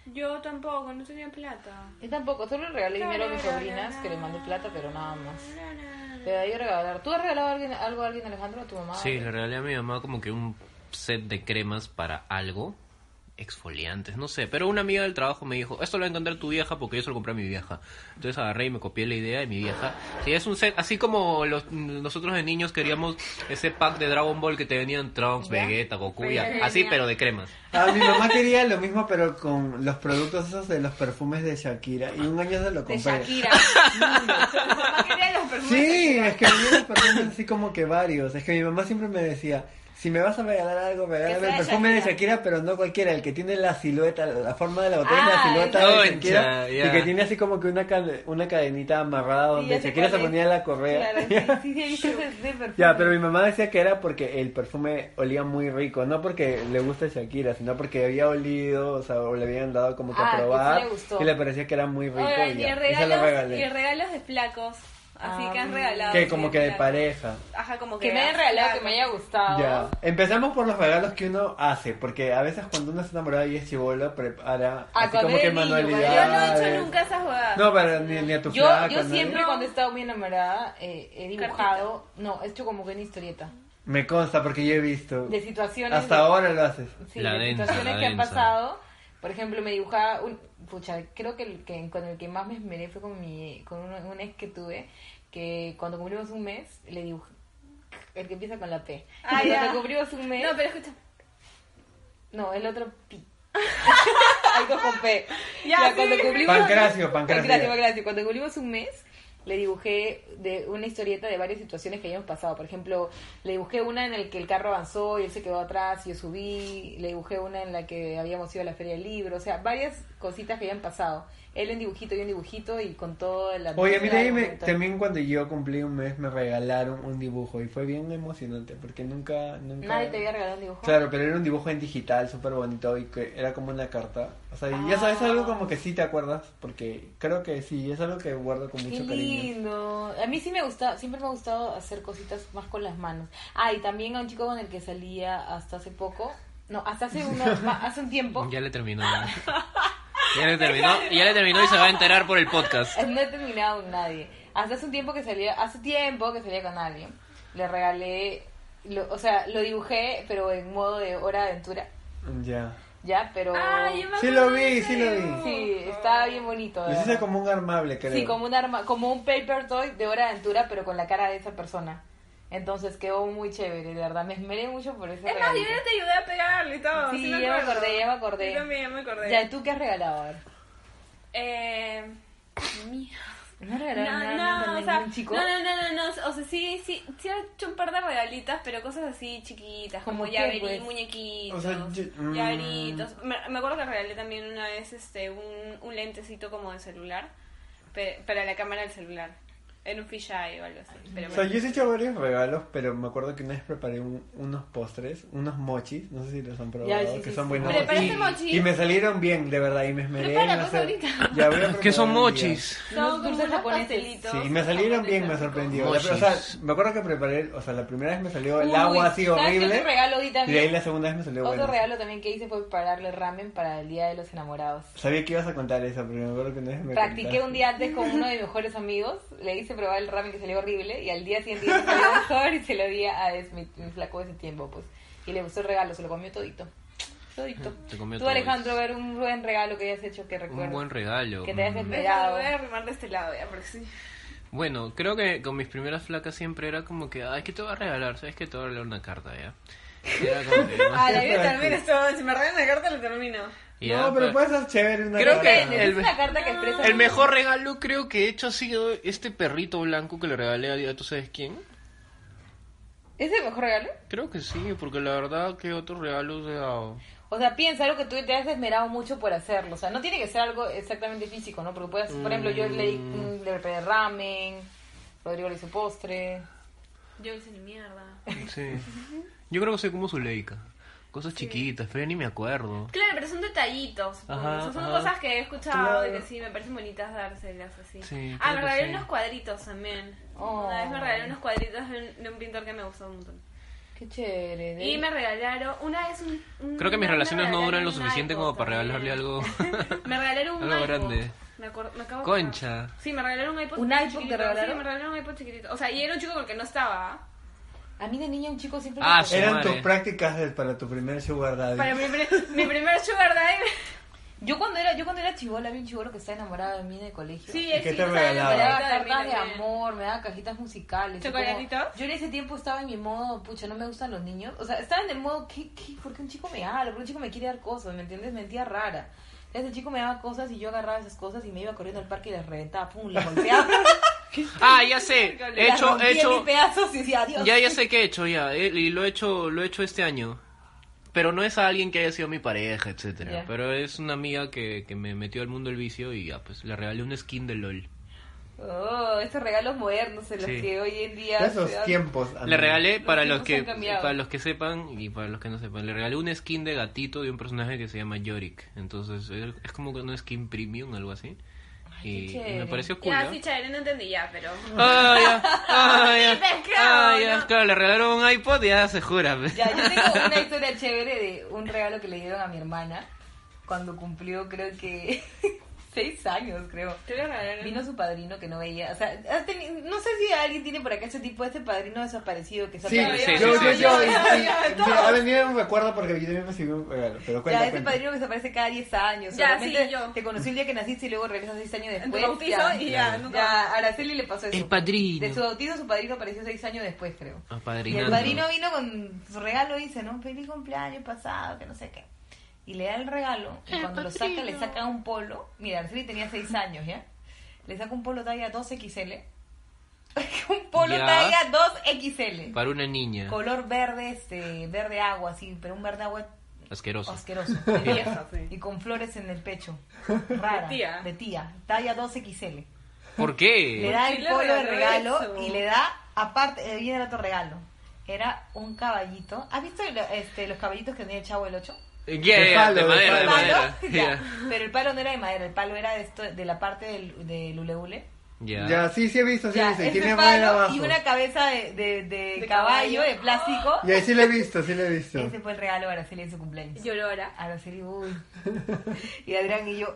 Speaker 5: Yo tampoco, no tenía plata.
Speaker 3: Yo tampoco, solo le regalé dinero a mis sobrinas que le mandé plata, pero nada más. Pero ahí regalar. ¿Tú has regalado a alguien, algo a alguien, Alejandro, a tu mamá?
Speaker 6: Sí, le regalé a mi mamá como que un set de cremas para algo. Exfoliantes, no sé. Pero una amiga del trabajo me dijo, esto lo va a encontrar tu vieja porque yo se lo compré a mi vieja. Entonces agarré y me copié la idea de mi vieja. Sí, es un set, así como los, nosotros de niños queríamos ese pack de Dragon Ball que te venían Trunks. Vegeta, Goku, ya. Así, pero de cremas.
Speaker 1: Ah, mi mamá quería lo mismo, pero con los productos esos de los perfumes de Shakira. Y un año se lo
Speaker 3: De
Speaker 1: compré.
Speaker 3: Shakira.
Speaker 5: Mi mamá quería los perfumes
Speaker 1: Sí,
Speaker 5: de
Speaker 1: es que venían los perfumes así como que varios. Es que mi mamá siempre me decía, si me vas a regalar algo, regálame el perfume de
Speaker 5: Shakira.
Speaker 1: Pero no cualquiera, el que tiene la silueta, la forma de la botella,
Speaker 3: Ah,
Speaker 1: la silueta de Shakira,
Speaker 6: ya.
Speaker 1: y que tiene así como que una, una cadenita amarrada
Speaker 3: Sí,
Speaker 1: donde
Speaker 3: ya sé
Speaker 1: Shakira se ponía la correa.
Speaker 3: Claro, sí, sí, sí, perfume.
Speaker 1: Ya, pero mi mamá decía que era porque el perfume olía muy rico, no porque le gusta Shakira, sino porque había olido, o sea, o le habían dado como que
Speaker 3: Ah,
Speaker 1: a
Speaker 3: que sí
Speaker 1: probar y le parecía que era muy rico y
Speaker 5: y,
Speaker 1: ya, y se lo
Speaker 5: regalos,
Speaker 1: regalé.
Speaker 5: y regalos de flacos. Así
Speaker 3: Ah,
Speaker 5: que han regalado.
Speaker 1: que como que de pareja.
Speaker 5: Ajá, como que.
Speaker 3: Que me hayan regalado, que me haya gustado.
Speaker 1: Ya, empezamos por los regalos que uno hace, porque a veces cuando uno está enamorado y es chivolo, prepara
Speaker 3: Ah,
Speaker 1: así como que
Speaker 3: niño,
Speaker 5: Yo no he
Speaker 1: manualidades.
Speaker 5: hecho nunca esas jugadas.
Speaker 1: No, pero ni, ni a tu
Speaker 3: Yo,
Speaker 1: flaca,
Speaker 3: yo siempre
Speaker 5: No.
Speaker 3: cuando he estado muy enamorada eh, he dibujado, no, he hecho como que una historieta
Speaker 1: Me consta porque yo he visto.
Speaker 3: de situaciones.
Speaker 1: Hasta
Speaker 3: de-
Speaker 1: ahora lo haces.
Speaker 3: Sí,
Speaker 6: La
Speaker 3: de
Speaker 6: densa,
Speaker 3: situaciones
Speaker 6: la
Speaker 3: que han pasado. Por ejemplo, me dibujaba un... Pucha, creo que, el, que con el que más me esmeré fue con mi con un, un ex que tuve, que cuando cumplimos un mes, le dibujé... El que empieza con la P.
Speaker 5: Ah,
Speaker 3: cuando
Speaker 5: ya.
Speaker 3: cumplimos un mes...
Speaker 5: No, pero escucha.
Speaker 3: No, el otro pi. Algo con P.
Speaker 5: Ya, sí.
Speaker 3: cuando cumplimos...
Speaker 1: Pancracio, pancracio.
Speaker 3: Pancracio, pancracio. Cuando cumplimos un mes, le dibujé de una historieta de varias situaciones que habíamos pasado. Por ejemplo, le dibujé una en la que el carro avanzó y él se quedó atrás y yo subí. Le dibujé una en la que habíamos ido a la feria del libro. O sea, varias cositas que habían pasado. Él en dibujito, yo en dibujito y con todo el...
Speaker 1: Oye, me-
Speaker 3: momento.
Speaker 1: también cuando yo cumplí un mes me regalaron un dibujo y fue bien emocionante porque nunca, nunca...
Speaker 3: Nadie te había regalado un dibujo.
Speaker 1: Claro, pero era un dibujo en digital súper bonito y que era como una carta. O sea, y eso es
Speaker 3: Ah.
Speaker 1: algo como que sí te acuerdas porque creo que sí, es algo que guardo con
Speaker 3: Qué
Speaker 1: mucho cariño.
Speaker 3: lindo. A mí sí me gusta, siempre me ha gustado hacer cositas más con las manos. Ah, y también a un chico con el que salía hasta hace poco. No, hasta hace, uno, ma- hace un tiempo.
Speaker 6: Ya le terminó. Ya le terminó, ya le terminó y se va a enterar por el podcast.
Speaker 3: No he terminado con nadie. Hasta hace un tiempo que salía, hace tiempo que salía con alguien. Le regalé, lo- o sea, lo dibujé, pero en modo de hora de aventura.
Speaker 1: Ya.
Speaker 3: Ya, pero...
Speaker 5: Ah, yo me
Speaker 1: Sí lo vi, sí lo vi.
Speaker 3: Sí, está bien bonito.
Speaker 1: Lo hice como un armable, creo.
Speaker 3: Sí, como un arma, como un paper toy de hora de aventura, pero con la cara de esa persona. Entonces quedó muy chévere, de verdad. Me esmeré mucho por ese
Speaker 5: Es más, yo ya te ayudé a pegarle y todo.
Speaker 3: Sí,
Speaker 5: Sí,
Speaker 3: ya me acordé, ya me acordé.
Speaker 5: Yo también, ya me acordé.
Speaker 3: Ya, ¿tú qué has regalado? A ver.
Speaker 5: Eh. mía.
Speaker 3: ¿No has
Speaker 5: No,
Speaker 3: regalado nada
Speaker 5: no,
Speaker 3: a
Speaker 5: o sea,
Speaker 3: ningún chico?
Speaker 5: no, no, no, no, no, o sea, sí, sí, sí he hecho un par de regalitas, pero cosas así chiquitas, como
Speaker 3: ¿Cómo qué,
Speaker 5: llaveri-
Speaker 3: pues?
Speaker 5: muñequitos,
Speaker 1: O sea, yo- mm.
Speaker 5: llaveritos. Me, me acuerdo que regalé también una vez este un, un lentecito como de celular, pe- para la cámara del celular. En un fisheye o algo así. Pero
Speaker 1: O sea,
Speaker 5: bueno.
Speaker 1: yo he hecho varios regalos, pero me acuerdo que una vez preparé un- unos postres, unos mochis, no sé si los han probado,
Speaker 3: Ya, sí,
Speaker 1: que
Speaker 3: sí,
Speaker 1: son
Speaker 3: sí.
Speaker 1: buenos.
Speaker 5: ¿Preparaste
Speaker 1: y,
Speaker 5: mochis?
Speaker 1: y me salieron bien, de verdad, y me esmeré en
Speaker 5: Prepáralos
Speaker 1: hacer...
Speaker 5: ahorita.
Speaker 1: Ya voy a
Speaker 6: ¿Qué son mochis?
Speaker 5: Son
Speaker 3: dulces japoneses.
Speaker 1: Sí, me salieron bien, me sorprendió.
Speaker 6: Mochis.
Speaker 1: O sea, me acuerdo que preparé, o sea, la primera vez me salió el
Speaker 3: Uy,
Speaker 1: agua así
Speaker 3: ¿sabes qué
Speaker 1: horrible,
Speaker 3: otro regalo di
Speaker 1: y de ahí
Speaker 3: también?
Speaker 1: la segunda vez me salió
Speaker 3: Otro
Speaker 1: bueno.
Speaker 3: regalo también que hice fue prepararle ramen para el Día de los Enamorados.
Speaker 1: Sabía que ibas a contar eso, pero me acuerdo que una vez me
Speaker 3: Practiqué
Speaker 1: contaste.
Speaker 3: un día antes con uno de mis mejores amigos, le hice probar el ramen que salió horrible y al día siguiente ya me salió mejor y se lo di a Es, mi, mi flaco de ese tiempo, pues. Y le gustó el regalo, se lo comió todito. Todito.
Speaker 6: Se comió
Speaker 3: Tú,
Speaker 6: todo
Speaker 3: Alejandro, a ver un buen regalo que hayas hecho que
Speaker 6: Un
Speaker 3: recuerdes.
Speaker 6: buen regalo.
Speaker 3: Que te hayas esmerado.
Speaker 5: voy a arrimar de este lado ya, porque sí.
Speaker 6: Bueno, creo que con mis primeras flacas siempre era como que, ay, ¿qué te voy a regalar? ¿Sabes que te voy a regalar una carta ya? Era como que, ¿no?
Speaker 5: Ah, la vida termina esto. Si me regalan la carta, la termino.
Speaker 1: No, pero puede ser chévere una
Speaker 6: Creo que
Speaker 1: carta.
Speaker 6: el-
Speaker 3: Es una carta que expresa...
Speaker 6: El mejor regalo creo que he hecho ha sido este perrito blanco que le regalé a, ¿tú sabes quién?
Speaker 3: ¿Es el mejor regalo?
Speaker 6: Creo que sí, porque la verdad que otros regalos he dado.
Speaker 3: O sea, piensa algo que tú te has esmerado mucho por hacerlo. O sea, no tiene que ser algo exactamente físico, ¿no? Porque puedes, por ejemplo, yo le, di-
Speaker 6: Mm.
Speaker 3: le preparé ramen, Rodrigo le hizo postre.
Speaker 5: Yo hice ni mierda.
Speaker 6: Sí. Yo creo que soy como Zuleika. Cosas chiquitas, pero ya ni me acuerdo.
Speaker 5: Claro, pero son detallitos. supongo.
Speaker 6: Ajá,
Speaker 5: O sea, son
Speaker 6: ajá.
Speaker 5: cosas que he escuchado
Speaker 1: Claro.
Speaker 5: y que sí, me parecen bonitas dárselas así.
Speaker 6: Sí,
Speaker 5: ah, me regalé
Speaker 6: sí.
Speaker 5: unos cuadritos también.
Speaker 3: Oh.
Speaker 5: Una vez me regalé unos cuadritos de un, de un pintor que me gustó un montón.
Speaker 3: Qué chévere. de-
Speaker 5: Y me regalaron, una vez un... un-
Speaker 6: Creo que mis relaciones no duran lo suficiente como para
Speaker 5: también.
Speaker 6: regalarle algo.
Speaker 5: Me regalaron un
Speaker 6: Algo
Speaker 5: iPod.
Speaker 6: grande.
Speaker 5: Me, acuerdo, me acabo de
Speaker 6: Concha.
Speaker 5: acordar. Sí, me regalaron un iPod.
Speaker 3: ¿Un iPod te
Speaker 5: chiquitito.
Speaker 3: regalaron?
Speaker 5: Sí, me regalaron un iPod chiquitito. O sea, y era un chico con el que no estaba.
Speaker 3: A mí de niña un chico siempre
Speaker 6: Ah,
Speaker 3: me
Speaker 1: Eran tus prácticas de- para tu primer sugar daddy.
Speaker 5: Para mi, mi primer sugar daddy.
Speaker 3: Yo cuando era, yo cuando era chivola, vi un chivolo que estaba enamorado de mí en el colegio.
Speaker 5: Sí,
Speaker 1: ¿Y
Speaker 5: él
Speaker 1: qué
Speaker 5: sí
Speaker 1: te regalaba?
Speaker 3: me daba cartas de amor, me daba cajitas musicales. como-
Speaker 5: ¿Chocolatitos?
Speaker 3: Yo en ese tiempo estaba en mi modo, pucha, no me gustan los niños. O sea, estaba en el modo, ¿qué, qué? ¿Por qué un chico me habla? ¿Por qué un chico me quiere dar cosas? ¿Me entiendes? Mentira rara. Ese chico me daba cosas y yo agarraba esas cosas y me iba corriendo al parque y las reventaba, pum, las golpeaba.
Speaker 6: Ah, ya sé. He hecho, he hecho.
Speaker 3: mil pedazos y decía adiós.
Speaker 6: Ya, ya sé qué he hecho, ya. eh, Y lo he hecho, lo he hecho este año. Pero no es a alguien que haya sido mi pareja, etcétera. Pero es una amiga que, que me metió al mundo del vicio y ya, pues le regalé un skin de LOL.
Speaker 3: Oh, estos regalos modernos en los
Speaker 6: Sí.
Speaker 3: que hoy en día...
Speaker 1: Esos
Speaker 3: se dan-
Speaker 1: tiempos.
Speaker 6: Le regalé, para los, que para los que sepan y para los que no sepan, le regalé un skin de gatito de un personaje que se llama Yorick. Entonces es es como un skin premium, algo así. Y, me pareció cool.
Speaker 5: Ya,
Speaker 6: ¿eh?
Speaker 5: sí, chévere, no entendí ya, pero...
Speaker 6: Ah, ya, ah, ya, ah, ya,
Speaker 5: ¿no?
Speaker 6: claro, le regalaron un iPod y ya se jura.
Speaker 3: Ya, yo tengo una historia chévere de un regalo que le dieron a mi hermana cuando cumplió, creo que, seis años, creo. Vino su padrino que no veía. O sea, has teni- no sé si alguien tiene por acá ese tipo, este padrino desaparecido que se
Speaker 1: Sí,
Speaker 3: ha
Speaker 6: Sí,
Speaker 1: yo,
Speaker 6: sí,
Speaker 1: yo,
Speaker 6: sí,
Speaker 1: yo, ha venido un recuerdo porque yo también recibí un regalo, pero cuenta,
Speaker 3: Ya, ese
Speaker 1: cuenta.
Speaker 3: padrino que se aparece cada 10 años.
Speaker 5: Ya, sí, yo.
Speaker 3: Te conocí el día que naciste y luego regresas 6 años
Speaker 5: En tu
Speaker 3: después.
Speaker 5: bautizo y ya, nunca
Speaker 3: Ya, a Araceli le pasó eso.
Speaker 6: El padrino.
Speaker 3: De su bautizo, su padrino apareció 6 años después, creo. Y el padrino vino con su regalo y dice, ¿no? Feliz cumpleaños pasado, que no sé qué. Y le da el regalo y cuando lo saca le saca un polo. Mira, Araceli tenía 6 años, ¿ya? Le saca un polo talla 2XL. un polo
Speaker 6: Ya.
Speaker 3: talla 2XL.
Speaker 6: Para una niña.
Speaker 3: Color verde, este, verde agua, así, pero un verde agua
Speaker 6: Asqueroso.
Speaker 3: asqueroso.
Speaker 5: Vieja, sí.
Speaker 3: y con flores en el pecho. Rara.
Speaker 5: De tía.
Speaker 3: De tía. Talla 2XL.
Speaker 6: ¿Por
Speaker 3: Le
Speaker 6: qué?
Speaker 3: da
Speaker 5: qué
Speaker 3: el
Speaker 5: le
Speaker 3: polo de regalo
Speaker 5: eso?
Speaker 3: y le da, aparte, eh, viene el otro regalo. Era un caballito. ¿Has visto este, los caballitos que tenía el chavo del 8?
Speaker 6: Yeah,
Speaker 1: De palo,
Speaker 6: de
Speaker 1: de
Speaker 6: madera, de madera. Yeah.
Speaker 3: Pero el palo no era de madera, el palo era de, esto, de la parte del, del hule hule.
Speaker 6: Ya.
Speaker 1: Ya, sí, sí he visto, sí he visto. Tiene madera
Speaker 3: palo
Speaker 1: abajo.
Speaker 3: y una cabeza de, de, de
Speaker 5: De
Speaker 3: caballo,
Speaker 5: caballo.
Speaker 3: de plástico.
Speaker 1: Y ahí sí lo he visto, sí lo he visto.
Speaker 3: Ese fue el regalo de Araceli en su cumpleaños.
Speaker 5: Llorora.
Speaker 3: Araceli, uy. Y Adrián y yo,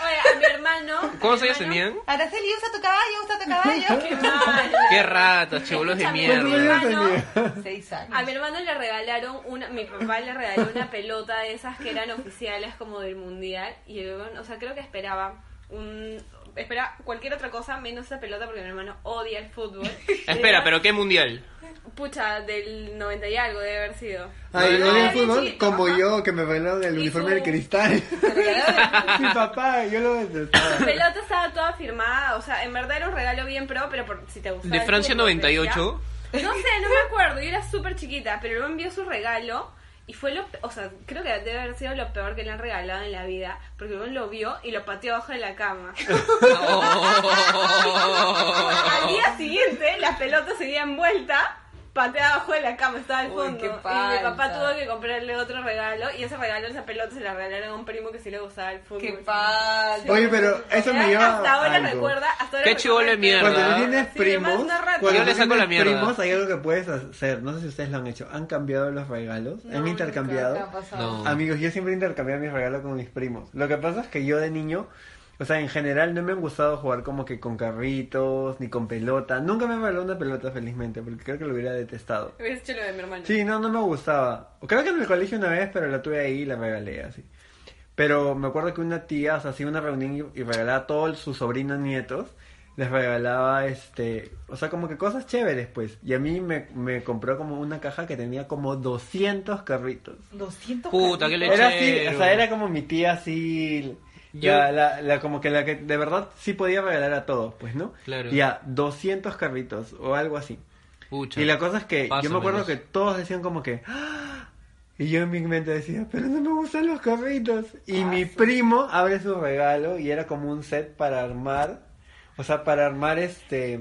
Speaker 5: Oye, a mi hermano...
Speaker 6: ¿Cuántos
Speaker 5: a mi
Speaker 6: años
Speaker 5: hermano-
Speaker 6: tenían?
Speaker 3: Araceli, usa tu caballo, usa tu caballo.
Speaker 5: Qué mal.
Speaker 6: Qué ratas, chibolos de
Speaker 5: Escúchame,
Speaker 1: ¿Cuántos
Speaker 6: mierda.
Speaker 1: años
Speaker 5: hermano-
Speaker 1: tenía?
Speaker 3: Seis años.
Speaker 5: A mi hermano le regalaron una, mi papá le regaló una pelota de esas que eran oficiales como del mundial y o sea, creo que esperaba un espera cualquier otra cosa menos esa pelota porque mi hermano odia el fútbol.
Speaker 6: Espera, pero ¿qué mundial?
Speaker 5: Pucha, del 90 y algo debe haber sido.
Speaker 1: Ay,
Speaker 6: No,
Speaker 1: yo
Speaker 6: no,
Speaker 1: en fútbol
Speaker 5: chiquito,
Speaker 1: como
Speaker 5: ajá.
Speaker 1: yo, que me bailaron el
Speaker 5: Y
Speaker 1: uniforme
Speaker 5: su-
Speaker 1: del cristal. Mi papá, yo lo detestaba.
Speaker 5: La pelota estaba toda firmada, o sea, en verdad era un regalo bien pro, pero por, si te gustaba
Speaker 6: ¿De Francia
Speaker 5: fútbol,
Speaker 6: 98?
Speaker 5: decía. No sé, no me acuerdo, yo era súper chiquita, pero luego envió su regalo Y fue lo, o sea, creo que debe haber sido lo peor que le han regalado en la vida, porque uno lo vio y lo pateó abajo de la cama. Al día siguiente, la pelota seguía envuelta, pateada abajo de la cama, estaba al
Speaker 2: Uy,
Speaker 5: fondo.
Speaker 2: qué
Speaker 5: y mi papá tuvo que comprarle otro regalo, y ese regalo, esa pelota, se la regalaron a un primo que sí le gustaba el fútbol.
Speaker 2: Qué falta.
Speaker 1: Oye, pero eso me lleva
Speaker 5: Hasta ahora
Speaker 1: algo.
Speaker 5: recuerda, hasta ahora
Speaker 6: Qué chivolo de mierda.
Speaker 1: Cuando tú tienes primos, cuando
Speaker 6: Yo le saco la mierda.
Speaker 1: primos, hay algo que puedes hacer. No sé si ustedes lo han hecho. Han cambiado los regalos,
Speaker 2: No,
Speaker 1: han intercambiado.
Speaker 2: ¿qué ha pasado?
Speaker 6: No.
Speaker 1: Amigos, yo siempre intercambiaba mis regalos con mis primos. Lo que pasa es que yo de niño, o sea, en general no me han gustado jugar como que con carritos, ni con pelota. Nunca me regaló una pelota, felizmente, porque creo que lo hubiera detestado.
Speaker 5: Hubiese hecho lo de mi hermano.
Speaker 1: Sí, no, no me gustaba. Creo que en el colegio una vez, pero la tuve ahí y la regalé así. Pero me acuerdo que una tía, o sea, hacía una reunión y, regalaba a todos sus sobrinos nietos. Les regalaba, este, o sea, como que cosas chéveres, pues. Y a mí me, me compró como una caja que tenía como 200 carritos.
Speaker 2: 200
Speaker 6: Puta, qué
Speaker 2: carritos.
Speaker 1: Era así,
Speaker 6: lechero.
Speaker 1: o sea, era como mi tía así,
Speaker 6: Yo-
Speaker 1: la, la, como que la que de verdad sí podía regalar a todos, pues, ¿no?
Speaker 6: Claro.
Speaker 1: Ya, 200 carritos o algo así.
Speaker 6: Pucha.
Speaker 1: Y la cosa es que yo me acuerdo que todos decían como que... "Ah", Y yo en mi mente decía, pero no me gustan los carritos. Y mi primo abre su regalo y era como un set para armar. O sea, para armar este...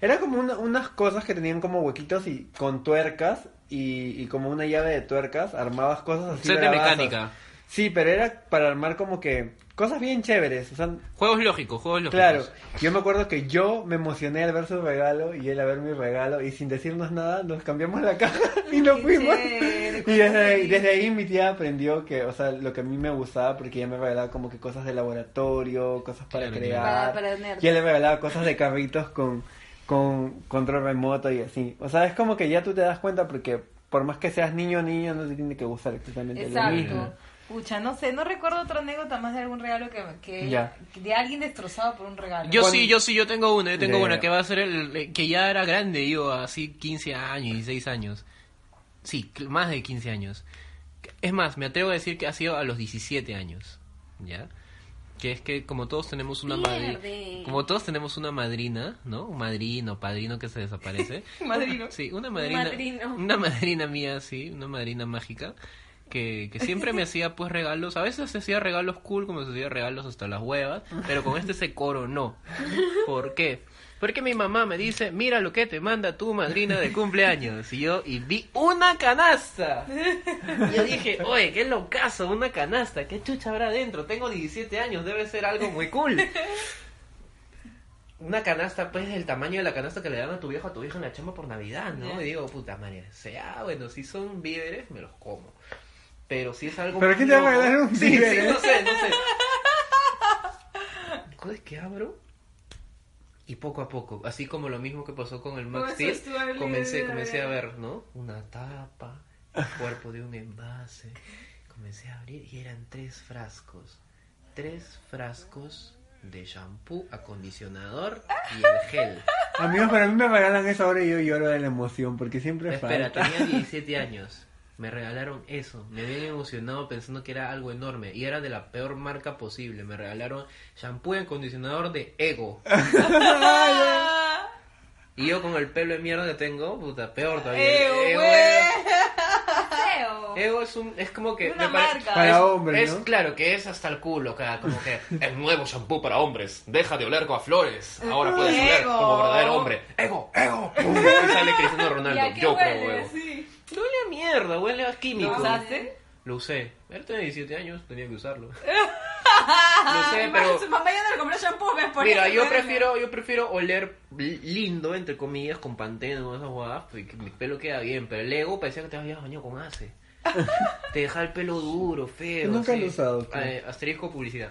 Speaker 1: Era como una- unas cosas que tenían como huequitos y con tuercas y, y como una llave de tuercas. Armabas cosas así.
Speaker 6: Set de mecánica.
Speaker 1: Sí, pero era para armar como que cosas bien chéveres. O sea,
Speaker 6: Juegos lógicos, juegos lógicos.
Speaker 1: Claro, yo me acuerdo que yo me emocioné al ver su regalo y él a ver mi regalo y sin decirnos nada nos cambiamos la caja y nos fuimos.
Speaker 2: chévere,
Speaker 1: Y desde ahí, desde ahí mi tía aprendió que, o sea, lo que a mí me gustaba porque ella me regalaba como que cosas de laboratorio, cosas para
Speaker 6: Claro,
Speaker 1: crear.
Speaker 2: Para- para
Speaker 1: y él le regalaba cosas de carritos con, con control remoto y así. O sea, es como que ya tú te das cuenta porque por más que seas niño o niña no te tiene que gustar exactamente lo mismo.
Speaker 2: Pucha, no sé, no recuerdo otra anécdota más de algún regalo que, que
Speaker 1: Ya.
Speaker 2: de alguien destrozado por un regalo.
Speaker 6: Yo sí, yo sí, yo tengo una, yo tengo
Speaker 1: Ya,
Speaker 6: una que va a ser el, que ya era grande, yo, así 15 años, 16 años. Sí, más de 15 años. Es más, me atrevo a decir que ha sido a los 17 años, ¿ya? Que es que como todos tenemos una madrina, como todos tenemos una madrina, ¿no? Un madrino, padrino que se desaparece.
Speaker 2: Madrino.
Speaker 6: Sí, una madrina.
Speaker 5: madrino.
Speaker 6: Una madrina mía, sí, una madrina mágica. Que, que siempre me hacía pues regalos, a veces se hacía regalos cool, como se hacía regalos hasta las huevas, pero con este se coronó. ¿Por qué? Porque mi mamá me dice, mira lo que te manda tu madrina de cumpleaños. Y yo, y vi una canasta. Y yo dije, oye, qué locazo, una canasta, qué chucha habrá dentro. Tengo 17 años, debe ser algo muy cool. Una canasta, pues, del tamaño de la canasta que le dan a tu viejo a tu vieja en la chamba por Navidad, ¿no? Y digo, puta madre, sea, bueno, si son víveres, me los como. Pero si es algo
Speaker 1: ¿Pero
Speaker 6: muy
Speaker 1: quién te va a regalar un
Speaker 6: Sí,
Speaker 1: víver,
Speaker 6: sí,
Speaker 1: eh?
Speaker 6: no sé, no sé. ¿Cómo es que abro? Y poco a poco, así como lo mismo que pasó con el Max Steel, comencé, comencé a ver, ¿no? Una tapa, el cuerpo de un envase. Comencé a abrir y eran tres frascos. Tres frascos de shampoo, acondicionador y el gel.
Speaker 1: Amigos, para mí me regalan eso ahora y yo lloro de la emoción porque siempre
Speaker 6: Espera,
Speaker 1: falta.
Speaker 6: tenía 17 años. Me regalaron eso. Me habían emocionado pensando que era algo enorme. Y era de la peor marca posible. Me regalaron shampoo y acondicionador de Ego. y yo con el pelo de mierda que tengo, puta, peor todavía.
Speaker 2: Ego,
Speaker 6: Ego. Ego es un, es como que
Speaker 2: Una
Speaker 6: me pare-
Speaker 2: marca.
Speaker 1: Para
Speaker 6: es,
Speaker 1: hombres,
Speaker 6: es
Speaker 1: ¿no?
Speaker 6: claro que es hasta el culo, acá, como que el nuevo shampoo para hombres, deja de oler con flores, ahora puedes oler
Speaker 2: Ego.
Speaker 6: como verdadero hombre. Ego, ego. Y sale Cristiano Ronaldo,
Speaker 5: ¿Y a qué
Speaker 6: yo
Speaker 5: huele?
Speaker 6: pruebo ego.
Speaker 5: Sí.
Speaker 6: Huele a mierda, huele a químico.
Speaker 2: ¿Lo usaste?
Speaker 6: Lo usé. Él tenía 17 años, tenía que usarlo. Lo sé, pero
Speaker 5: Su mamá ya no le compró shampoo, ¿ves? Por
Speaker 6: mira, yo prefiero, yo prefiero oler li- lindo, entre comillas, con pantene o esas guadas, porque mi pelo queda bien, pero el ego parecía que te habías bañado con ace. te deja el pelo duro, feo.
Speaker 1: Nunca
Speaker 6: así.
Speaker 1: lo he usado.
Speaker 6: Eh, asterisco publicidad.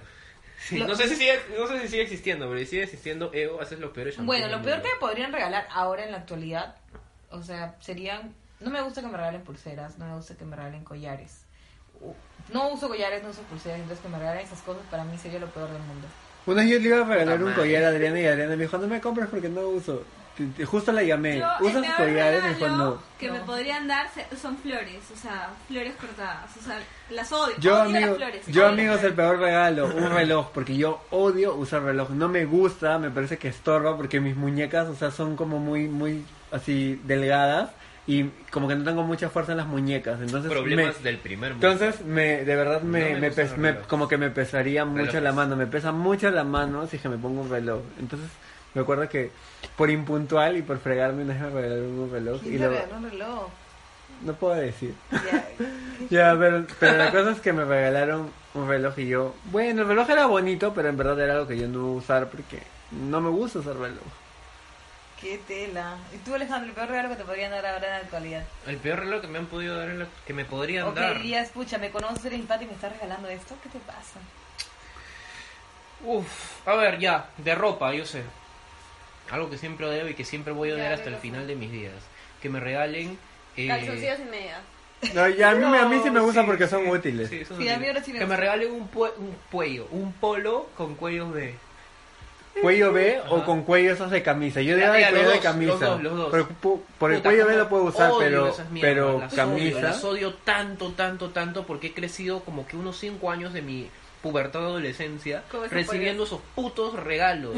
Speaker 6: Sí,
Speaker 2: Lo-
Speaker 6: no sé si sigue, no sé si sigue existiendo, pero si sigue existiendo, ego haces los peores shampoos
Speaker 2: Bueno, lo peor que me podrían regalar ahora en la actualidad, o sea, serían... No me gusta que me regalen pulseras, no me gusta que me regalen collares. No uso collares, no uso pulseras, entonces que me regalen esas cosas para mí sería lo peor del mundo.
Speaker 1: Una vez yo le iba a regalar un collar a Adriana y Adriana me dijo, no me compres porque no uso. Justo la llamé,
Speaker 5: Yo,
Speaker 1: ¿usas collares? Me dijo, no.
Speaker 5: que me podrían dar son flores, o sea, flores cortadas, o sea, las odio.
Speaker 1: Yo,
Speaker 5: odio
Speaker 1: amigo,
Speaker 5: las flores.
Speaker 1: yo amigos, el peor regalo, un reloj, porque yo odio usar reloj, no me gusta, me parece que estorba, porque mis muñecas, o sea, son como muy, muy, así, delgadas, y como que no tengo mucha fuerza en las muñecas, entonces
Speaker 6: Problemas
Speaker 1: me-
Speaker 6: del primer mundo.
Speaker 1: entonces me de verdad me,
Speaker 6: No me
Speaker 1: me pes- me- como que me pesaría mucho
Speaker 6: Relojes.
Speaker 1: la mano, me pesa mucho la mano si es que me pongo un reloj. Entonces me acuerdo que por impuntual y por fregarme una vez me regalaron un reloj y
Speaker 3: ¿Quién te
Speaker 1: lo,
Speaker 3: regaló un reloj?
Speaker 1: no puedo decir.
Speaker 3: Ya.
Speaker 1: Ya, pero, pero la cosa es que me regalaron un reloj y yo, bueno, el reloj era bonito, pero en verdad era algo que yo no iba a usar porque no me gusta usar reloj.
Speaker 3: Qué tela. ¿Y tú, Alejandro, el peor regalo que te podrían dar ahora en la actualidad?
Speaker 6: El peor reloj que me han podido dar, en la- que me podrían
Speaker 3: O que
Speaker 6: dar.
Speaker 3: dirías, pucha, me conoces, eres pata y me estás regalando esto. ¿Qué te pasa?
Speaker 6: Uf, a ver, ya, de ropa, yo sé. Algo que siempre odio y que siempre voy a
Speaker 5: Ya,
Speaker 6: odiar
Speaker 5: ¿qué
Speaker 6: hasta el final de mis días. Que me regalen... eh,
Speaker 5: Calzoncillos y medias.
Speaker 1: No, ya a mí, me- a mí sí me gusta
Speaker 6: sí,
Speaker 1: porque son
Speaker 6: sí,
Speaker 1: útiles.
Speaker 6: sí, son
Speaker 3: Sí, a mí
Speaker 6: útiles.
Speaker 3: ahora sí me
Speaker 6: Que me regalen un, pue- un cuello, un polo con cuellos de...
Speaker 1: Cuello B o con cuello esos de camisa. Yo diría de cuello
Speaker 6: los
Speaker 1: de camisa.
Speaker 6: los dos, los dos.
Speaker 1: Por, el
Speaker 6: Puta,
Speaker 1: cuello B lo puedo usar,
Speaker 6: odio
Speaker 1: pero,
Speaker 6: esas mierdas,
Speaker 1: pero
Speaker 6: las
Speaker 1: camisa.
Speaker 6: Odio, las odio tanto, tanto, tanto porque he crecido como que unos 5 años de mi pubertad adolescencia recibiendo esos putos regalos.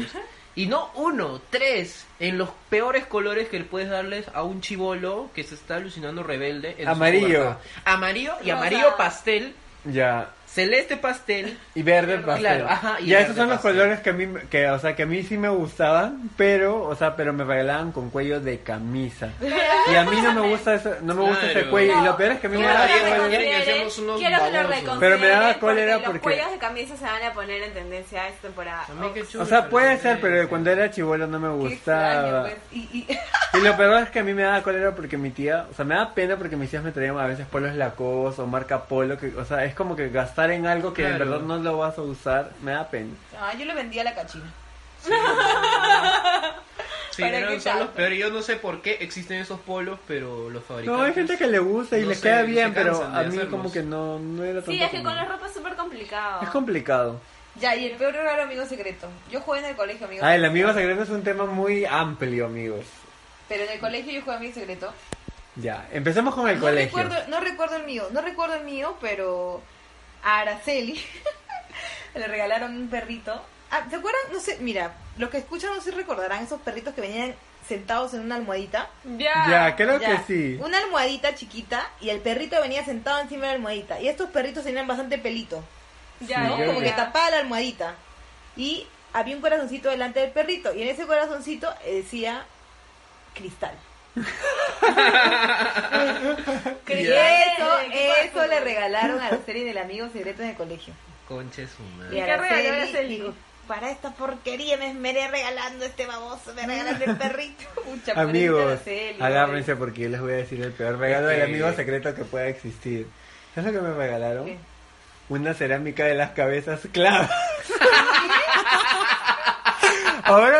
Speaker 6: Y no uno, tres, en los peores colores que le puedes darles a un chivolo que se está alucinando rebelde. en
Speaker 1: Amarillo.
Speaker 6: Amarillo y
Speaker 5: Rosa.
Speaker 6: amarillo pastel,
Speaker 1: Ya.
Speaker 6: Celeste pastel.
Speaker 1: Y verde pastel.
Speaker 6: Claro, ajá, y
Speaker 1: ya esos son los
Speaker 6: pastel.
Speaker 1: colores que a mí, que, o sea, que a mí sí me gustaban, pero, o sea, pero me regalaban con cuello de camisa. Y a mí no me gusta eso, no me gusta ese
Speaker 6: Claro.
Speaker 1: cuello. Y lo peor es que a mí me
Speaker 5: Quiero
Speaker 1: da
Speaker 5: que lo
Speaker 6: Quieren-
Speaker 1: cólera. Pero me daba
Speaker 5: porque
Speaker 1: cólera
Speaker 5: los
Speaker 1: porque-
Speaker 5: cuellos de camisa se van a poner en tendencia esta temporada.
Speaker 6: Chulo
Speaker 1: O sea, puede ser, pero cuando era chivolo no me
Speaker 3: Qué extraño,
Speaker 1: gustaba.
Speaker 3: pues. Y, y...
Speaker 1: Y lo peor es que a mí me da cólera porque mi tía, o sea, me da pena porque mis tías me traían a veces polos Lacoste o marca Polo, que, o sea, es como que gastar en algo que en
Speaker 6: Claro.
Speaker 1: verdad no lo vas a usar, me da pena.
Speaker 3: Ah, yo le vendía a la cachina.
Speaker 6: Sí,
Speaker 3: ¿Para
Speaker 6: eran
Speaker 3: qué
Speaker 6: son los
Speaker 3: tanto?
Speaker 6: peores. Yo no sé por qué existen esos polos, pero los fabricantes...
Speaker 1: No, hay gente que le gusta y
Speaker 6: no
Speaker 1: les
Speaker 6: sé,
Speaker 1: queda
Speaker 6: se
Speaker 1: bien, pero
Speaker 6: cansan de
Speaker 1: a mí
Speaker 6: hacerlos.
Speaker 1: como que no, no era tanto
Speaker 5: Sí, es que con la ropa es súper complicado.
Speaker 1: Es complicado.
Speaker 3: Ya, y el peor regalo, amigo secreto. Yo jugué en el colegio, amigo
Speaker 1: Ah, el amigo secreto es un tema muy amplio, amigos.
Speaker 3: Pero en el colegio yo jugué amigo secreto.
Speaker 1: Ya, empecemos con el
Speaker 3: no
Speaker 1: colegio.
Speaker 3: Recuerdo, no recuerdo el mío, no recuerdo el mío, pero a Araceli le regalaron un perrito. Ah, ¿Se acuerdan? No sé, mira, los que escuchan no sé si recordarán esos perritos que venían sentados en una almohadita.
Speaker 5: Ya.
Speaker 1: Ya, creo
Speaker 3: Ya,
Speaker 1: que sí.
Speaker 3: Una almohadita chiquita y el perrito venía sentado encima de la almohadita. Y estos perritos tenían bastante pelito,
Speaker 5: Ya,
Speaker 3: ¿no?
Speaker 1: Sí,
Speaker 3: Como
Speaker 1: ya.
Speaker 3: que tapaba la almohadita. Y había un corazoncito delante del perrito. Y en ese corazoncito eh, decía cristal. Eso,
Speaker 5: ¿Qué
Speaker 3: eso le regalaron a la serie del amigo secreto en el colegio.
Speaker 6: Conche su
Speaker 3: Y.
Speaker 5: ¿Qué regaló
Speaker 3: para esta porquería me esmeré regalando este baboso, me regalaron el perrito. Pobrecita
Speaker 1: Amigos,
Speaker 3: Araceli,
Speaker 1: agárrense porque yo les voy a decir el peor regalo del amigo secreto que pueda existir. ¿Sabes lo que me regalaron?
Speaker 3: ¿Qué?
Speaker 1: Una cerámica de las cabezas clavas.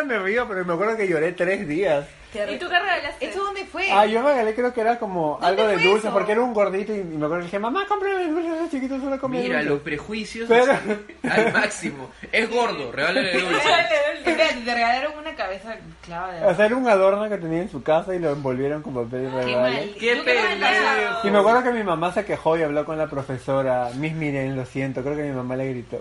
Speaker 1: Me río, pero me acuerdo que lloré tres días.
Speaker 5: ¿Y tú qué regalaste?
Speaker 3: ¿Esto dónde fue?
Speaker 1: Ah, yo regalé creo que era como
Speaker 3: ¿Dónde
Speaker 1: algo de dulce,
Speaker 3: eso?
Speaker 1: porque era un gordito y, me acuerdo que dije, mamá, cómprame dulces, ese chiquito solo come
Speaker 6: Mira,
Speaker 1: dulces".
Speaker 6: los prejuicios
Speaker 1: Pero-
Speaker 6: al máximo. Es gordo, regálale dulce.
Speaker 3: Espérate, te regalaron una cabeza clava de
Speaker 1: O sea, era un adorno que tenía en su casa y lo envolvieron con papel de
Speaker 3: Qué
Speaker 1: regalo.
Speaker 6: Qué pendejo.
Speaker 1: Y me acuerdo que mi mamá se quejó y habló con la profesora. Miss Miren, lo siento, creo que mi mamá le gritó.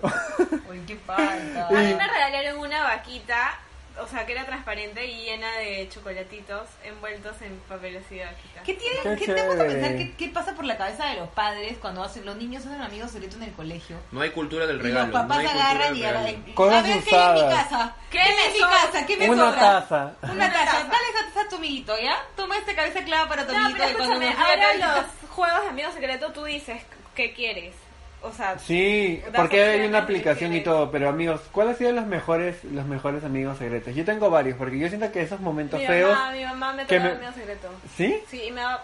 Speaker 3: Uy, qué falta.
Speaker 5: A mí me regalaron una vaquita, o sea, que era transparente y llena de chocolatitos envueltos en papel vaquita.
Speaker 3: ¿Qué, tiene,
Speaker 1: Qué
Speaker 3: ¿qué te gusta
Speaker 1: chévere.
Speaker 3: pensar? ¿Qué, qué pasa por la cabeza de los padres cuando hacen, los niños hacen amigos secretos en el colegio?
Speaker 6: No hay cultura del
Speaker 3: Y
Speaker 6: regalo.
Speaker 3: los papás
Speaker 6: no
Speaker 3: agarran y agarran.
Speaker 1: Cosas
Speaker 3: a ver, ¿qué hay en mi casa?
Speaker 5: ¿Qué
Speaker 3: ¿Qué hay
Speaker 5: me
Speaker 3: en mi
Speaker 5: sobra?
Speaker 3: casa? ¿Qué me
Speaker 1: Una
Speaker 3: sobra?
Speaker 1: taza.
Speaker 3: Una taza. Dale esa taza a tu amiguito, ¿ya? Toma esta cabeza clava para tu
Speaker 5: No,
Speaker 3: amiguito.
Speaker 5: pero
Speaker 3: y cuando
Speaker 5: escúchame, ahora los juegos de amigos secreto tú dices qué quieres. O sea,
Speaker 1: Sí, porque hay una aplicación y todo, pero amigos, ¿cuáles han sido los mejores, los mejores amigos secretos? Yo tengo varios, porque yo siento que esos momentos
Speaker 5: mi
Speaker 1: feos,
Speaker 5: mamá, mi mamá me trae
Speaker 1: me-
Speaker 5: amigos secreto.
Speaker 1: ¿sí?
Speaker 5: Sí, y me da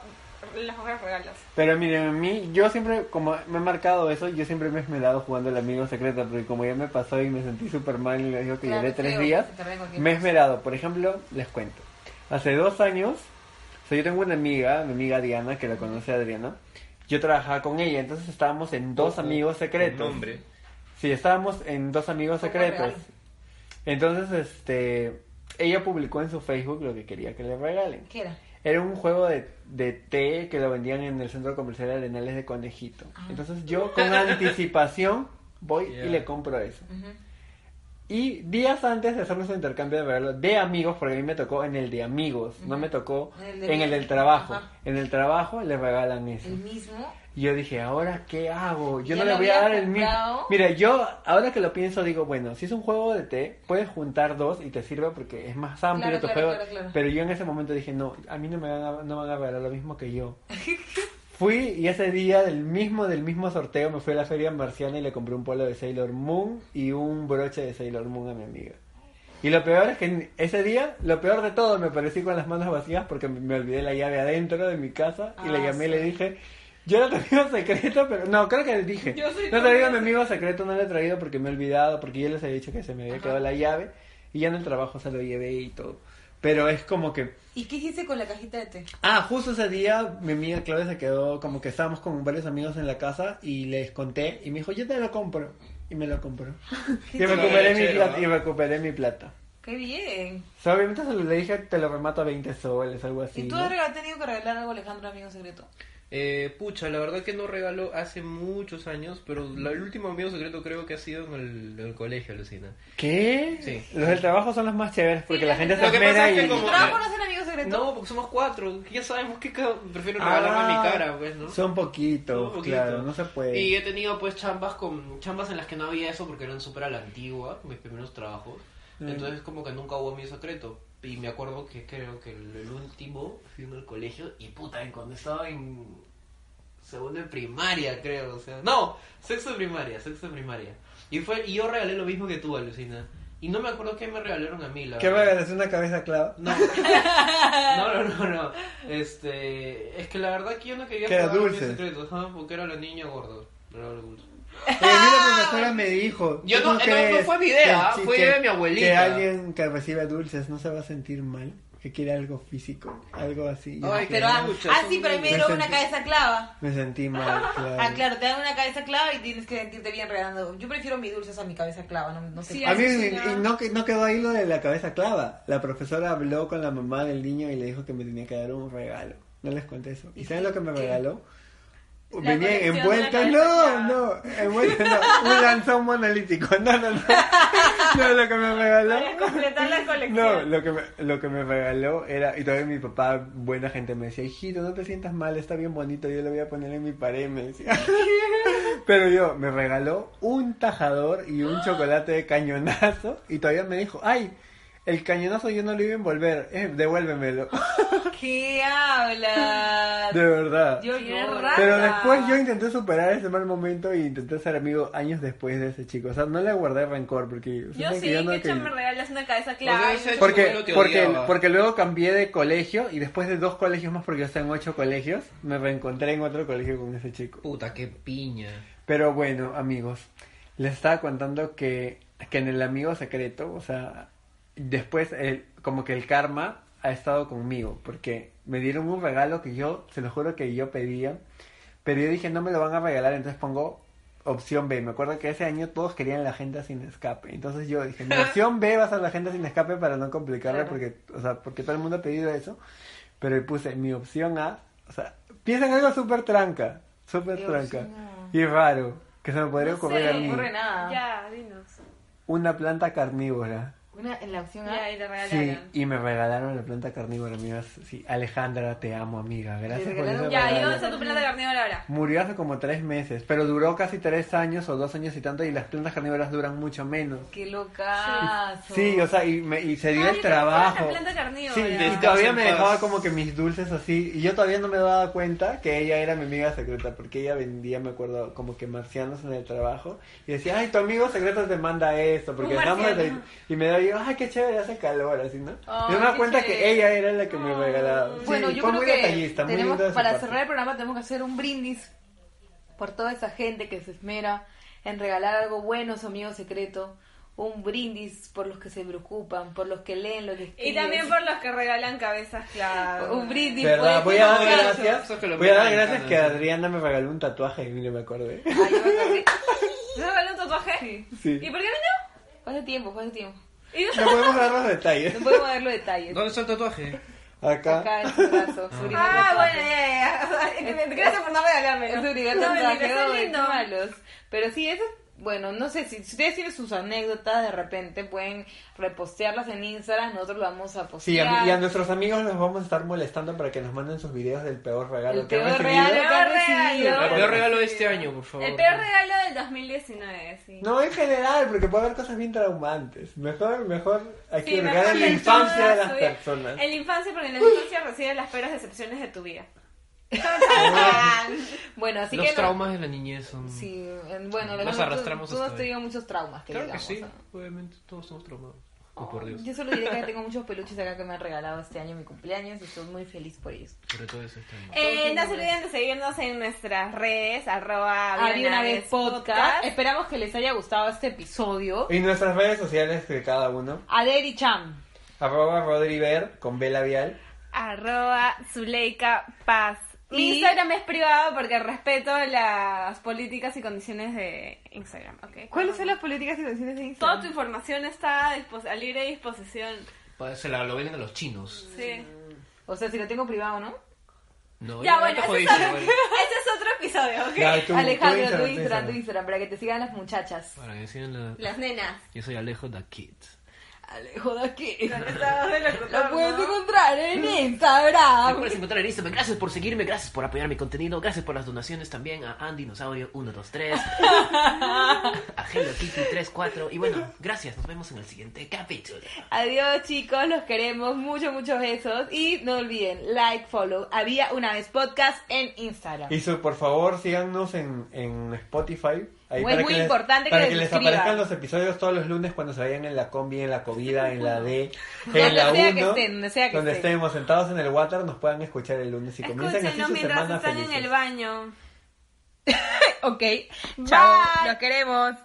Speaker 5: los mejores regalos.
Speaker 1: Pero miren, a mí, yo siempre, como me he marcado eso, yo siempre me he esmerado jugando el amigo secreto, porque como ya me pasó y me sentí súper mal y les digo que
Speaker 3: Claro,
Speaker 1: lloré tres días, me he esmerado. Por ejemplo, les cuento. Hace dos años, o sea, yo tengo una amiga, mi amiga Diana, que la conoce Adriana, yo trabajaba con ella, entonces estábamos en dos amigos secretos.
Speaker 6: con nombre.
Speaker 1: Sí, estábamos en dos amigos secretos. Entonces, este, ella publicó en su Facebook lo que quería que le regalen.
Speaker 3: ¿Qué era?
Speaker 1: Era un juego de, de té que lo vendían en el centro comercial Arenales de Conejito.
Speaker 3: Ah.
Speaker 1: Entonces yo con anticipación voy y le compro eso.
Speaker 3: Ujú.
Speaker 1: Y días antes de hacer nuestro intercambio de regalos de amigos, porque a mí me tocó en el de amigos, no me tocó
Speaker 3: En el de
Speaker 1: en el del trabajo.
Speaker 3: Ajá.
Speaker 1: En el trabajo le regalan eso.
Speaker 3: El mismo.
Speaker 1: Y yo dije, ¿ahora qué hago? Yo no le voy a dar el mismo. Mira, yo ahora que lo pienso digo, bueno, si es un juego de té, puedes juntar dos y te sirve porque es más amplio
Speaker 3: Claro,
Speaker 1: tu
Speaker 3: claro,
Speaker 1: juego.
Speaker 3: claro.
Speaker 1: Pero yo en ese momento dije, no, a mí no me van a, no van a regalar lo mismo que yo. Fui y ese día del mismo del mismo sorteo me fui a la feria marciana y le compré un polo de Sailor Moon y un broche de Sailor Moon a mi amiga. Y lo peor es que ese día, lo peor de todo, me parecí con las manos vacías porque me- olvidé la llave adentro de mi casa y le
Speaker 3: Ah,
Speaker 1: llamé y le dije, yo era tu amigo secreto, pero no, creo que le dije,
Speaker 5: Yo soy
Speaker 1: no te digo mi amigo secreto, no le he traído porque me he olvidado, porque yo les había dicho que se me había quedado la llave y ya en el trabajo se lo llevé y todo. Pero es como que
Speaker 3: ¿Y qué hiciste con la cajita de té?
Speaker 1: Ah, justo ese día mi amiga Claudia se quedó como que estábamos con varios amigos en la casa y les conté y me dijo, yo te lo compro. Y me lo compró. y,
Speaker 3: Qué
Speaker 1: recuperé mi plata, y recuperé mi plata.
Speaker 3: Qué bien.
Speaker 1: O sea, obviamente se lo- le dije, te lo remato a 20 soles, algo así.
Speaker 3: ¿Y tú
Speaker 1: ¿no?
Speaker 3: has rega- tenido que regalar algo a Alejandro, amigo secreto?
Speaker 6: Eh, pucha, la verdad que no regaló hace muchos años, pero la- el último amigo secreto creo que ha sido en el, en el colegio, Lucina.
Speaker 1: ¿Qué?
Speaker 6: Sí.
Speaker 1: Los del trabajo son los más chéveres porque
Speaker 5: Sí,
Speaker 1: la gente se
Speaker 6: gente- Lo que
Speaker 1: esmera
Speaker 6: pasa es
Speaker 1: y...
Speaker 6: que
Speaker 3: ¿Tu
Speaker 6: como-
Speaker 3: trabajo no es el amigo secreto?
Speaker 6: No, porque somos cuatro, ya sabemos que prefiero
Speaker 1: Ah,
Speaker 6: regalarme a mi cara, pues, ¿no?
Speaker 1: Son poquitos,
Speaker 6: poquito.
Speaker 1: claro, no se puede.
Speaker 6: Y he tenido pues chambas con chambas en las que no había eso porque eran súper a la antigua, mis primeros trabajos.
Speaker 1: Mm.
Speaker 6: Entonces como que nunca hubo mi secreto. Y me acuerdo que creo que el, el último fui en el colegio y puta, en cuando estaba en segundo de primaria creo, o sea, no, sexto de primaria, sexto de primaria. Y fue y yo regalé lo mismo que tú, Alucina. Y no me acuerdo qué me regalaron a mí, la
Speaker 1: ¿Qué
Speaker 6: verdad.
Speaker 1: regalas? ¿Una cabeza clava?
Speaker 6: No. no, no, no, no. Este, es que la verdad que yo no quería
Speaker 1: Que era dulce.
Speaker 6: secretos, ajá, porque era la niña gorda. Era dulce.
Speaker 1: Pero a mí la profesora me dijo...
Speaker 6: Yo
Speaker 1: ¿tú
Speaker 6: no- no- no fue mi idea,
Speaker 1: que-
Speaker 6: fue
Speaker 1: que-
Speaker 6: idea de mi abuelita.
Speaker 1: Que alguien que recibe dulces no se va a sentir mal, que quiere algo físico, algo así.
Speaker 6: Ay,
Speaker 3: Pero, ah, ah, sí, pero a mí me dieron una
Speaker 1: sentí-
Speaker 3: cabeza clava.
Speaker 1: Me sentí mal, claro.
Speaker 3: Ah, claro, te dan una cabeza clava y tienes que sentirte bien regalando. Yo prefiero mis dulces a mi cabeza clava, no, no sé.
Speaker 5: Sí,
Speaker 1: A mí
Speaker 5: así
Speaker 1: y-
Speaker 5: no.
Speaker 1: y no, que- no quedó ahí lo de la cabeza clava. La profesora habló con la mamá del niño y le dijo que me tenía que dar un regalo. No les conté eso. ¿Y saben lo que me regaló?
Speaker 5: La
Speaker 1: Venía
Speaker 5: colección de
Speaker 1: envuelta, no, no, envuelta, no, un lanzón monolítico, no, no, no, no, lo que me regaló,
Speaker 5: Para completar la colección.
Speaker 1: no, lo que me, lo que me regaló era, y todavía mi papá, buena gente, me decía, hijito, no te sientas mal, está bien bonito, yo lo voy a poner en mi pared, me decía, pero yo, me regaló un tajador y un chocolate de cañonazo, y todavía me dijo, ay, el cañonazo yo no lo iba a envolver, eh, devuélvemelo,
Speaker 3: ¿Qué hablas?
Speaker 1: de verdad.
Speaker 3: Yo.
Speaker 1: Pero después yo intenté superar ese mal momento y intenté ser amigo años después de ese chico. O sea, no le guardé rencor porque...
Speaker 5: Yo sí,
Speaker 1: que
Speaker 5: que
Speaker 1: no quería-
Speaker 5: me regalas una cabeza clava.
Speaker 6: ese-
Speaker 1: porque, porque, porque luego cambié de colegio y después de dos colegios más, porque yo estaba en ocho colegios, me reencontré en otro colegio con ese chico.
Speaker 6: Puta, qué piña.
Speaker 1: Pero bueno, amigos, les estaba contando que, que en el amigo secreto, o sea, después el, como que el karma ha estado conmigo, porque me dieron un regalo que yo, se lo juro que yo pedía, pero yo dije no me lo van a regalar, entonces pongo opción B. Me acuerdo que ese año todos querían la agenda sin escape, entonces yo dije, mi opción B va a ser la agenda sin escape para no complicarla,
Speaker 3: Claro.
Speaker 1: porque, o sea, porque todo el mundo ha pedido eso, pero puse mi opción A, o sea, piensa en algo súper tranca, súper
Speaker 3: ¿Qué
Speaker 1: tranca y raro, que se me podría
Speaker 5: No
Speaker 1: ocurrir
Speaker 5: sé,
Speaker 1: a
Speaker 3: No
Speaker 1: mí.
Speaker 3: ocurre nada.
Speaker 5: Ya, dinos.
Speaker 1: Una planta carnívora.
Speaker 3: Una, en la opción A.
Speaker 5: y te regalaron.
Speaker 1: Sí, y me regalaron la planta carnívora, amigas. Sí, Alejandra, te amo, amiga. Gracias por ese
Speaker 5: Ya, ¿y dónde está tu planta carnívora ahora?
Speaker 1: Murió hace como tres meses, pero duró casi tres años o dos años y tanto, y las plantas carnívoras duran mucho menos.
Speaker 3: Qué locazo.
Speaker 1: Sí, o sea, y, me, y se dio
Speaker 5: Ay,
Speaker 1: el
Speaker 5: yo también
Speaker 1: trabajo.
Speaker 5: planta carnívora.
Speaker 1: Sí, y todavía me dejaba como que mis dulces así, y yo todavía no me daba cuenta que ella era mi amiga secreta, porque ella vendía, me acuerdo, como que marcianos en el trabajo, y decía, ay, tu amigo secreto te manda esto, porque estamos y me daba yo, ay, qué chévere, hace calor, así, ¿no?
Speaker 5: Ay,
Speaker 1: yo me
Speaker 5: qué
Speaker 1: cuenta
Speaker 5: chévere.
Speaker 1: que ella era la que me regalaba. Sí,
Speaker 3: Bueno, yo
Speaker 1: fue
Speaker 3: creo
Speaker 1: muy
Speaker 3: que
Speaker 1: detallista, muy
Speaker 3: tenemos,
Speaker 1: su
Speaker 3: para
Speaker 1: parte.
Speaker 3: cerrar el programa tenemos que hacer un brindis por toda esa gente que se esmera en regalar algo bueno a su amigo secreto. Un brindis por los que se preocupan, por los que leen lo que
Speaker 5: Y
Speaker 3: escriben.
Speaker 5: también por los que regalan cabezas clave.
Speaker 3: Un brindis
Speaker 1: Voy a dar gracias. Voy a dar gracias que. Adriana me regaló un tatuaje y mire, me acordé.
Speaker 3: Ay, yo me acordé.
Speaker 5: ¿Te regaló un tatuaje?
Speaker 1: Sí.
Speaker 5: ¿Y por qué a mí no?
Speaker 3: Fue hace tiempo, fue hace tiempo.
Speaker 5: ¿Y no?
Speaker 1: Podemos dar los detalles.
Speaker 3: No podemos ver los detalles.
Speaker 6: ¿Dónde está el tatuaje?
Speaker 1: Acá.
Speaker 3: Acá en su brazo.
Speaker 5: Ah,
Speaker 3: tatuaje.
Speaker 5: bueno, ya, ya. Gracias por no regalarme.
Speaker 3: Es
Speaker 5: No, lindo.
Speaker 3: malos. Pero sí, eso bueno, no sé si, si ustedes tienen sus anécdotas de repente pueden repostearlas en Instagram, nosotros lo vamos a
Speaker 1: Sí,
Speaker 3: postear.
Speaker 1: a- y a nuestros amigos los vamos a estar molestando para que nos manden sus videos del peor regalo
Speaker 3: El
Speaker 1: que han
Speaker 3: peor
Speaker 1: recibido.
Speaker 3: regalo han
Speaker 5: Peor regalo.
Speaker 6: El peor regalo de este año, por favor.
Speaker 5: El peor regalo del 2019, sí.
Speaker 1: No, en general, porque puede haber cosas bien traumantes. Mejor, mejor hay que
Speaker 5: Sí,
Speaker 1: regalar la infancia de las personas.
Speaker 5: En la infancia, porque en la infancia recibes las peores decepciones de tu vida.
Speaker 3: Bueno, así
Speaker 6: Los
Speaker 3: que... no-
Speaker 6: traumas de la niñez son...
Speaker 3: Sí, en- bueno,
Speaker 6: Nos
Speaker 3: tú-
Speaker 6: arrastramos
Speaker 3: tú, no has tenido muchos traumas, que
Speaker 6: Claro que sí,
Speaker 3: ¿no?
Speaker 6: obviamente todos somos traumados. Oh, por Dios.
Speaker 3: Yo solo diré que tengo muchos peluches acá que me han regalado este año en mi cumpleaños y estoy muy feliz por ellos.
Speaker 6: Sobre todo eso este año.
Speaker 5: Eh, no se olviden de seguirnos en nuestras redes, arroba
Speaker 3: Había una vez podcast. Esperamos que les haya gustado este episodio.
Speaker 1: Y nuestras redes sociales de cada uno.
Speaker 3: Aderi Cham.
Speaker 1: Arroba Rodriver con B labial.
Speaker 5: arroba Zuleika Paz. Mi
Speaker 3: Y-
Speaker 5: Instagram es privado porque respeto las políticas y condiciones de Instagram, ¿ok?
Speaker 3: ¿Cuáles son las políticas y condiciones de
Speaker 5: Toda
Speaker 3: Instagram?
Speaker 5: tu información está a, dispos- a libre disposición.
Speaker 6: Pa- Se la lo venden a los chinos.
Speaker 5: Sí.
Speaker 3: O sea, si lo tengo privado, ¿no?
Speaker 6: No,
Speaker 5: Ya, bueno,
Speaker 6: te
Speaker 5: ese es, otro,
Speaker 6: bueno.
Speaker 5: ese es otro episodio, ¿ok?
Speaker 1: Ya, tu-
Speaker 3: Alejandro, tu
Speaker 1: tu
Speaker 3: Instagram, tu Instagram, para que te sigan las muchachas.
Speaker 6: Para que sigan la...
Speaker 5: Las nenas.
Speaker 6: Yo soy Alejo the Kid.
Speaker 3: Alejo de aquí. Lo puedes encontrar en Instagram.
Speaker 6: puedes encontrar en Instagram. Gracias por seguirme, gracias por apoyar mi contenido, gracias por las donaciones también a Andy Dinosaurio 123, a Hello Kitty 34 y bueno, gracias, nos vemos en el siguiente capítulo.
Speaker 3: Adiós chicos, los queremos, muchos, muchos besos. Y no olviden, like, follow. Había una vez podcast en Instagram.
Speaker 1: Y su, por favor, síganos en, en Spotify. Ahí
Speaker 3: Muy- muy
Speaker 1: les-
Speaker 3: importante que
Speaker 1: Para
Speaker 3: les
Speaker 1: que les aparezcan los episodios todos los lunes cuando se vayan en la combi, en la comida, en la D,
Speaker 3: Donde
Speaker 1: en la
Speaker 3: sea
Speaker 1: 1.
Speaker 3: que estén, donde sea que estén.
Speaker 1: estemos sentados en el water, nos puedan escuchar el lunes y comiencen así
Speaker 5: Escúchenos
Speaker 1: su
Speaker 5: mientras
Speaker 1: semana
Speaker 5: están
Speaker 1: felices.
Speaker 5: en el baño.
Speaker 3: ok, chao, los queremos.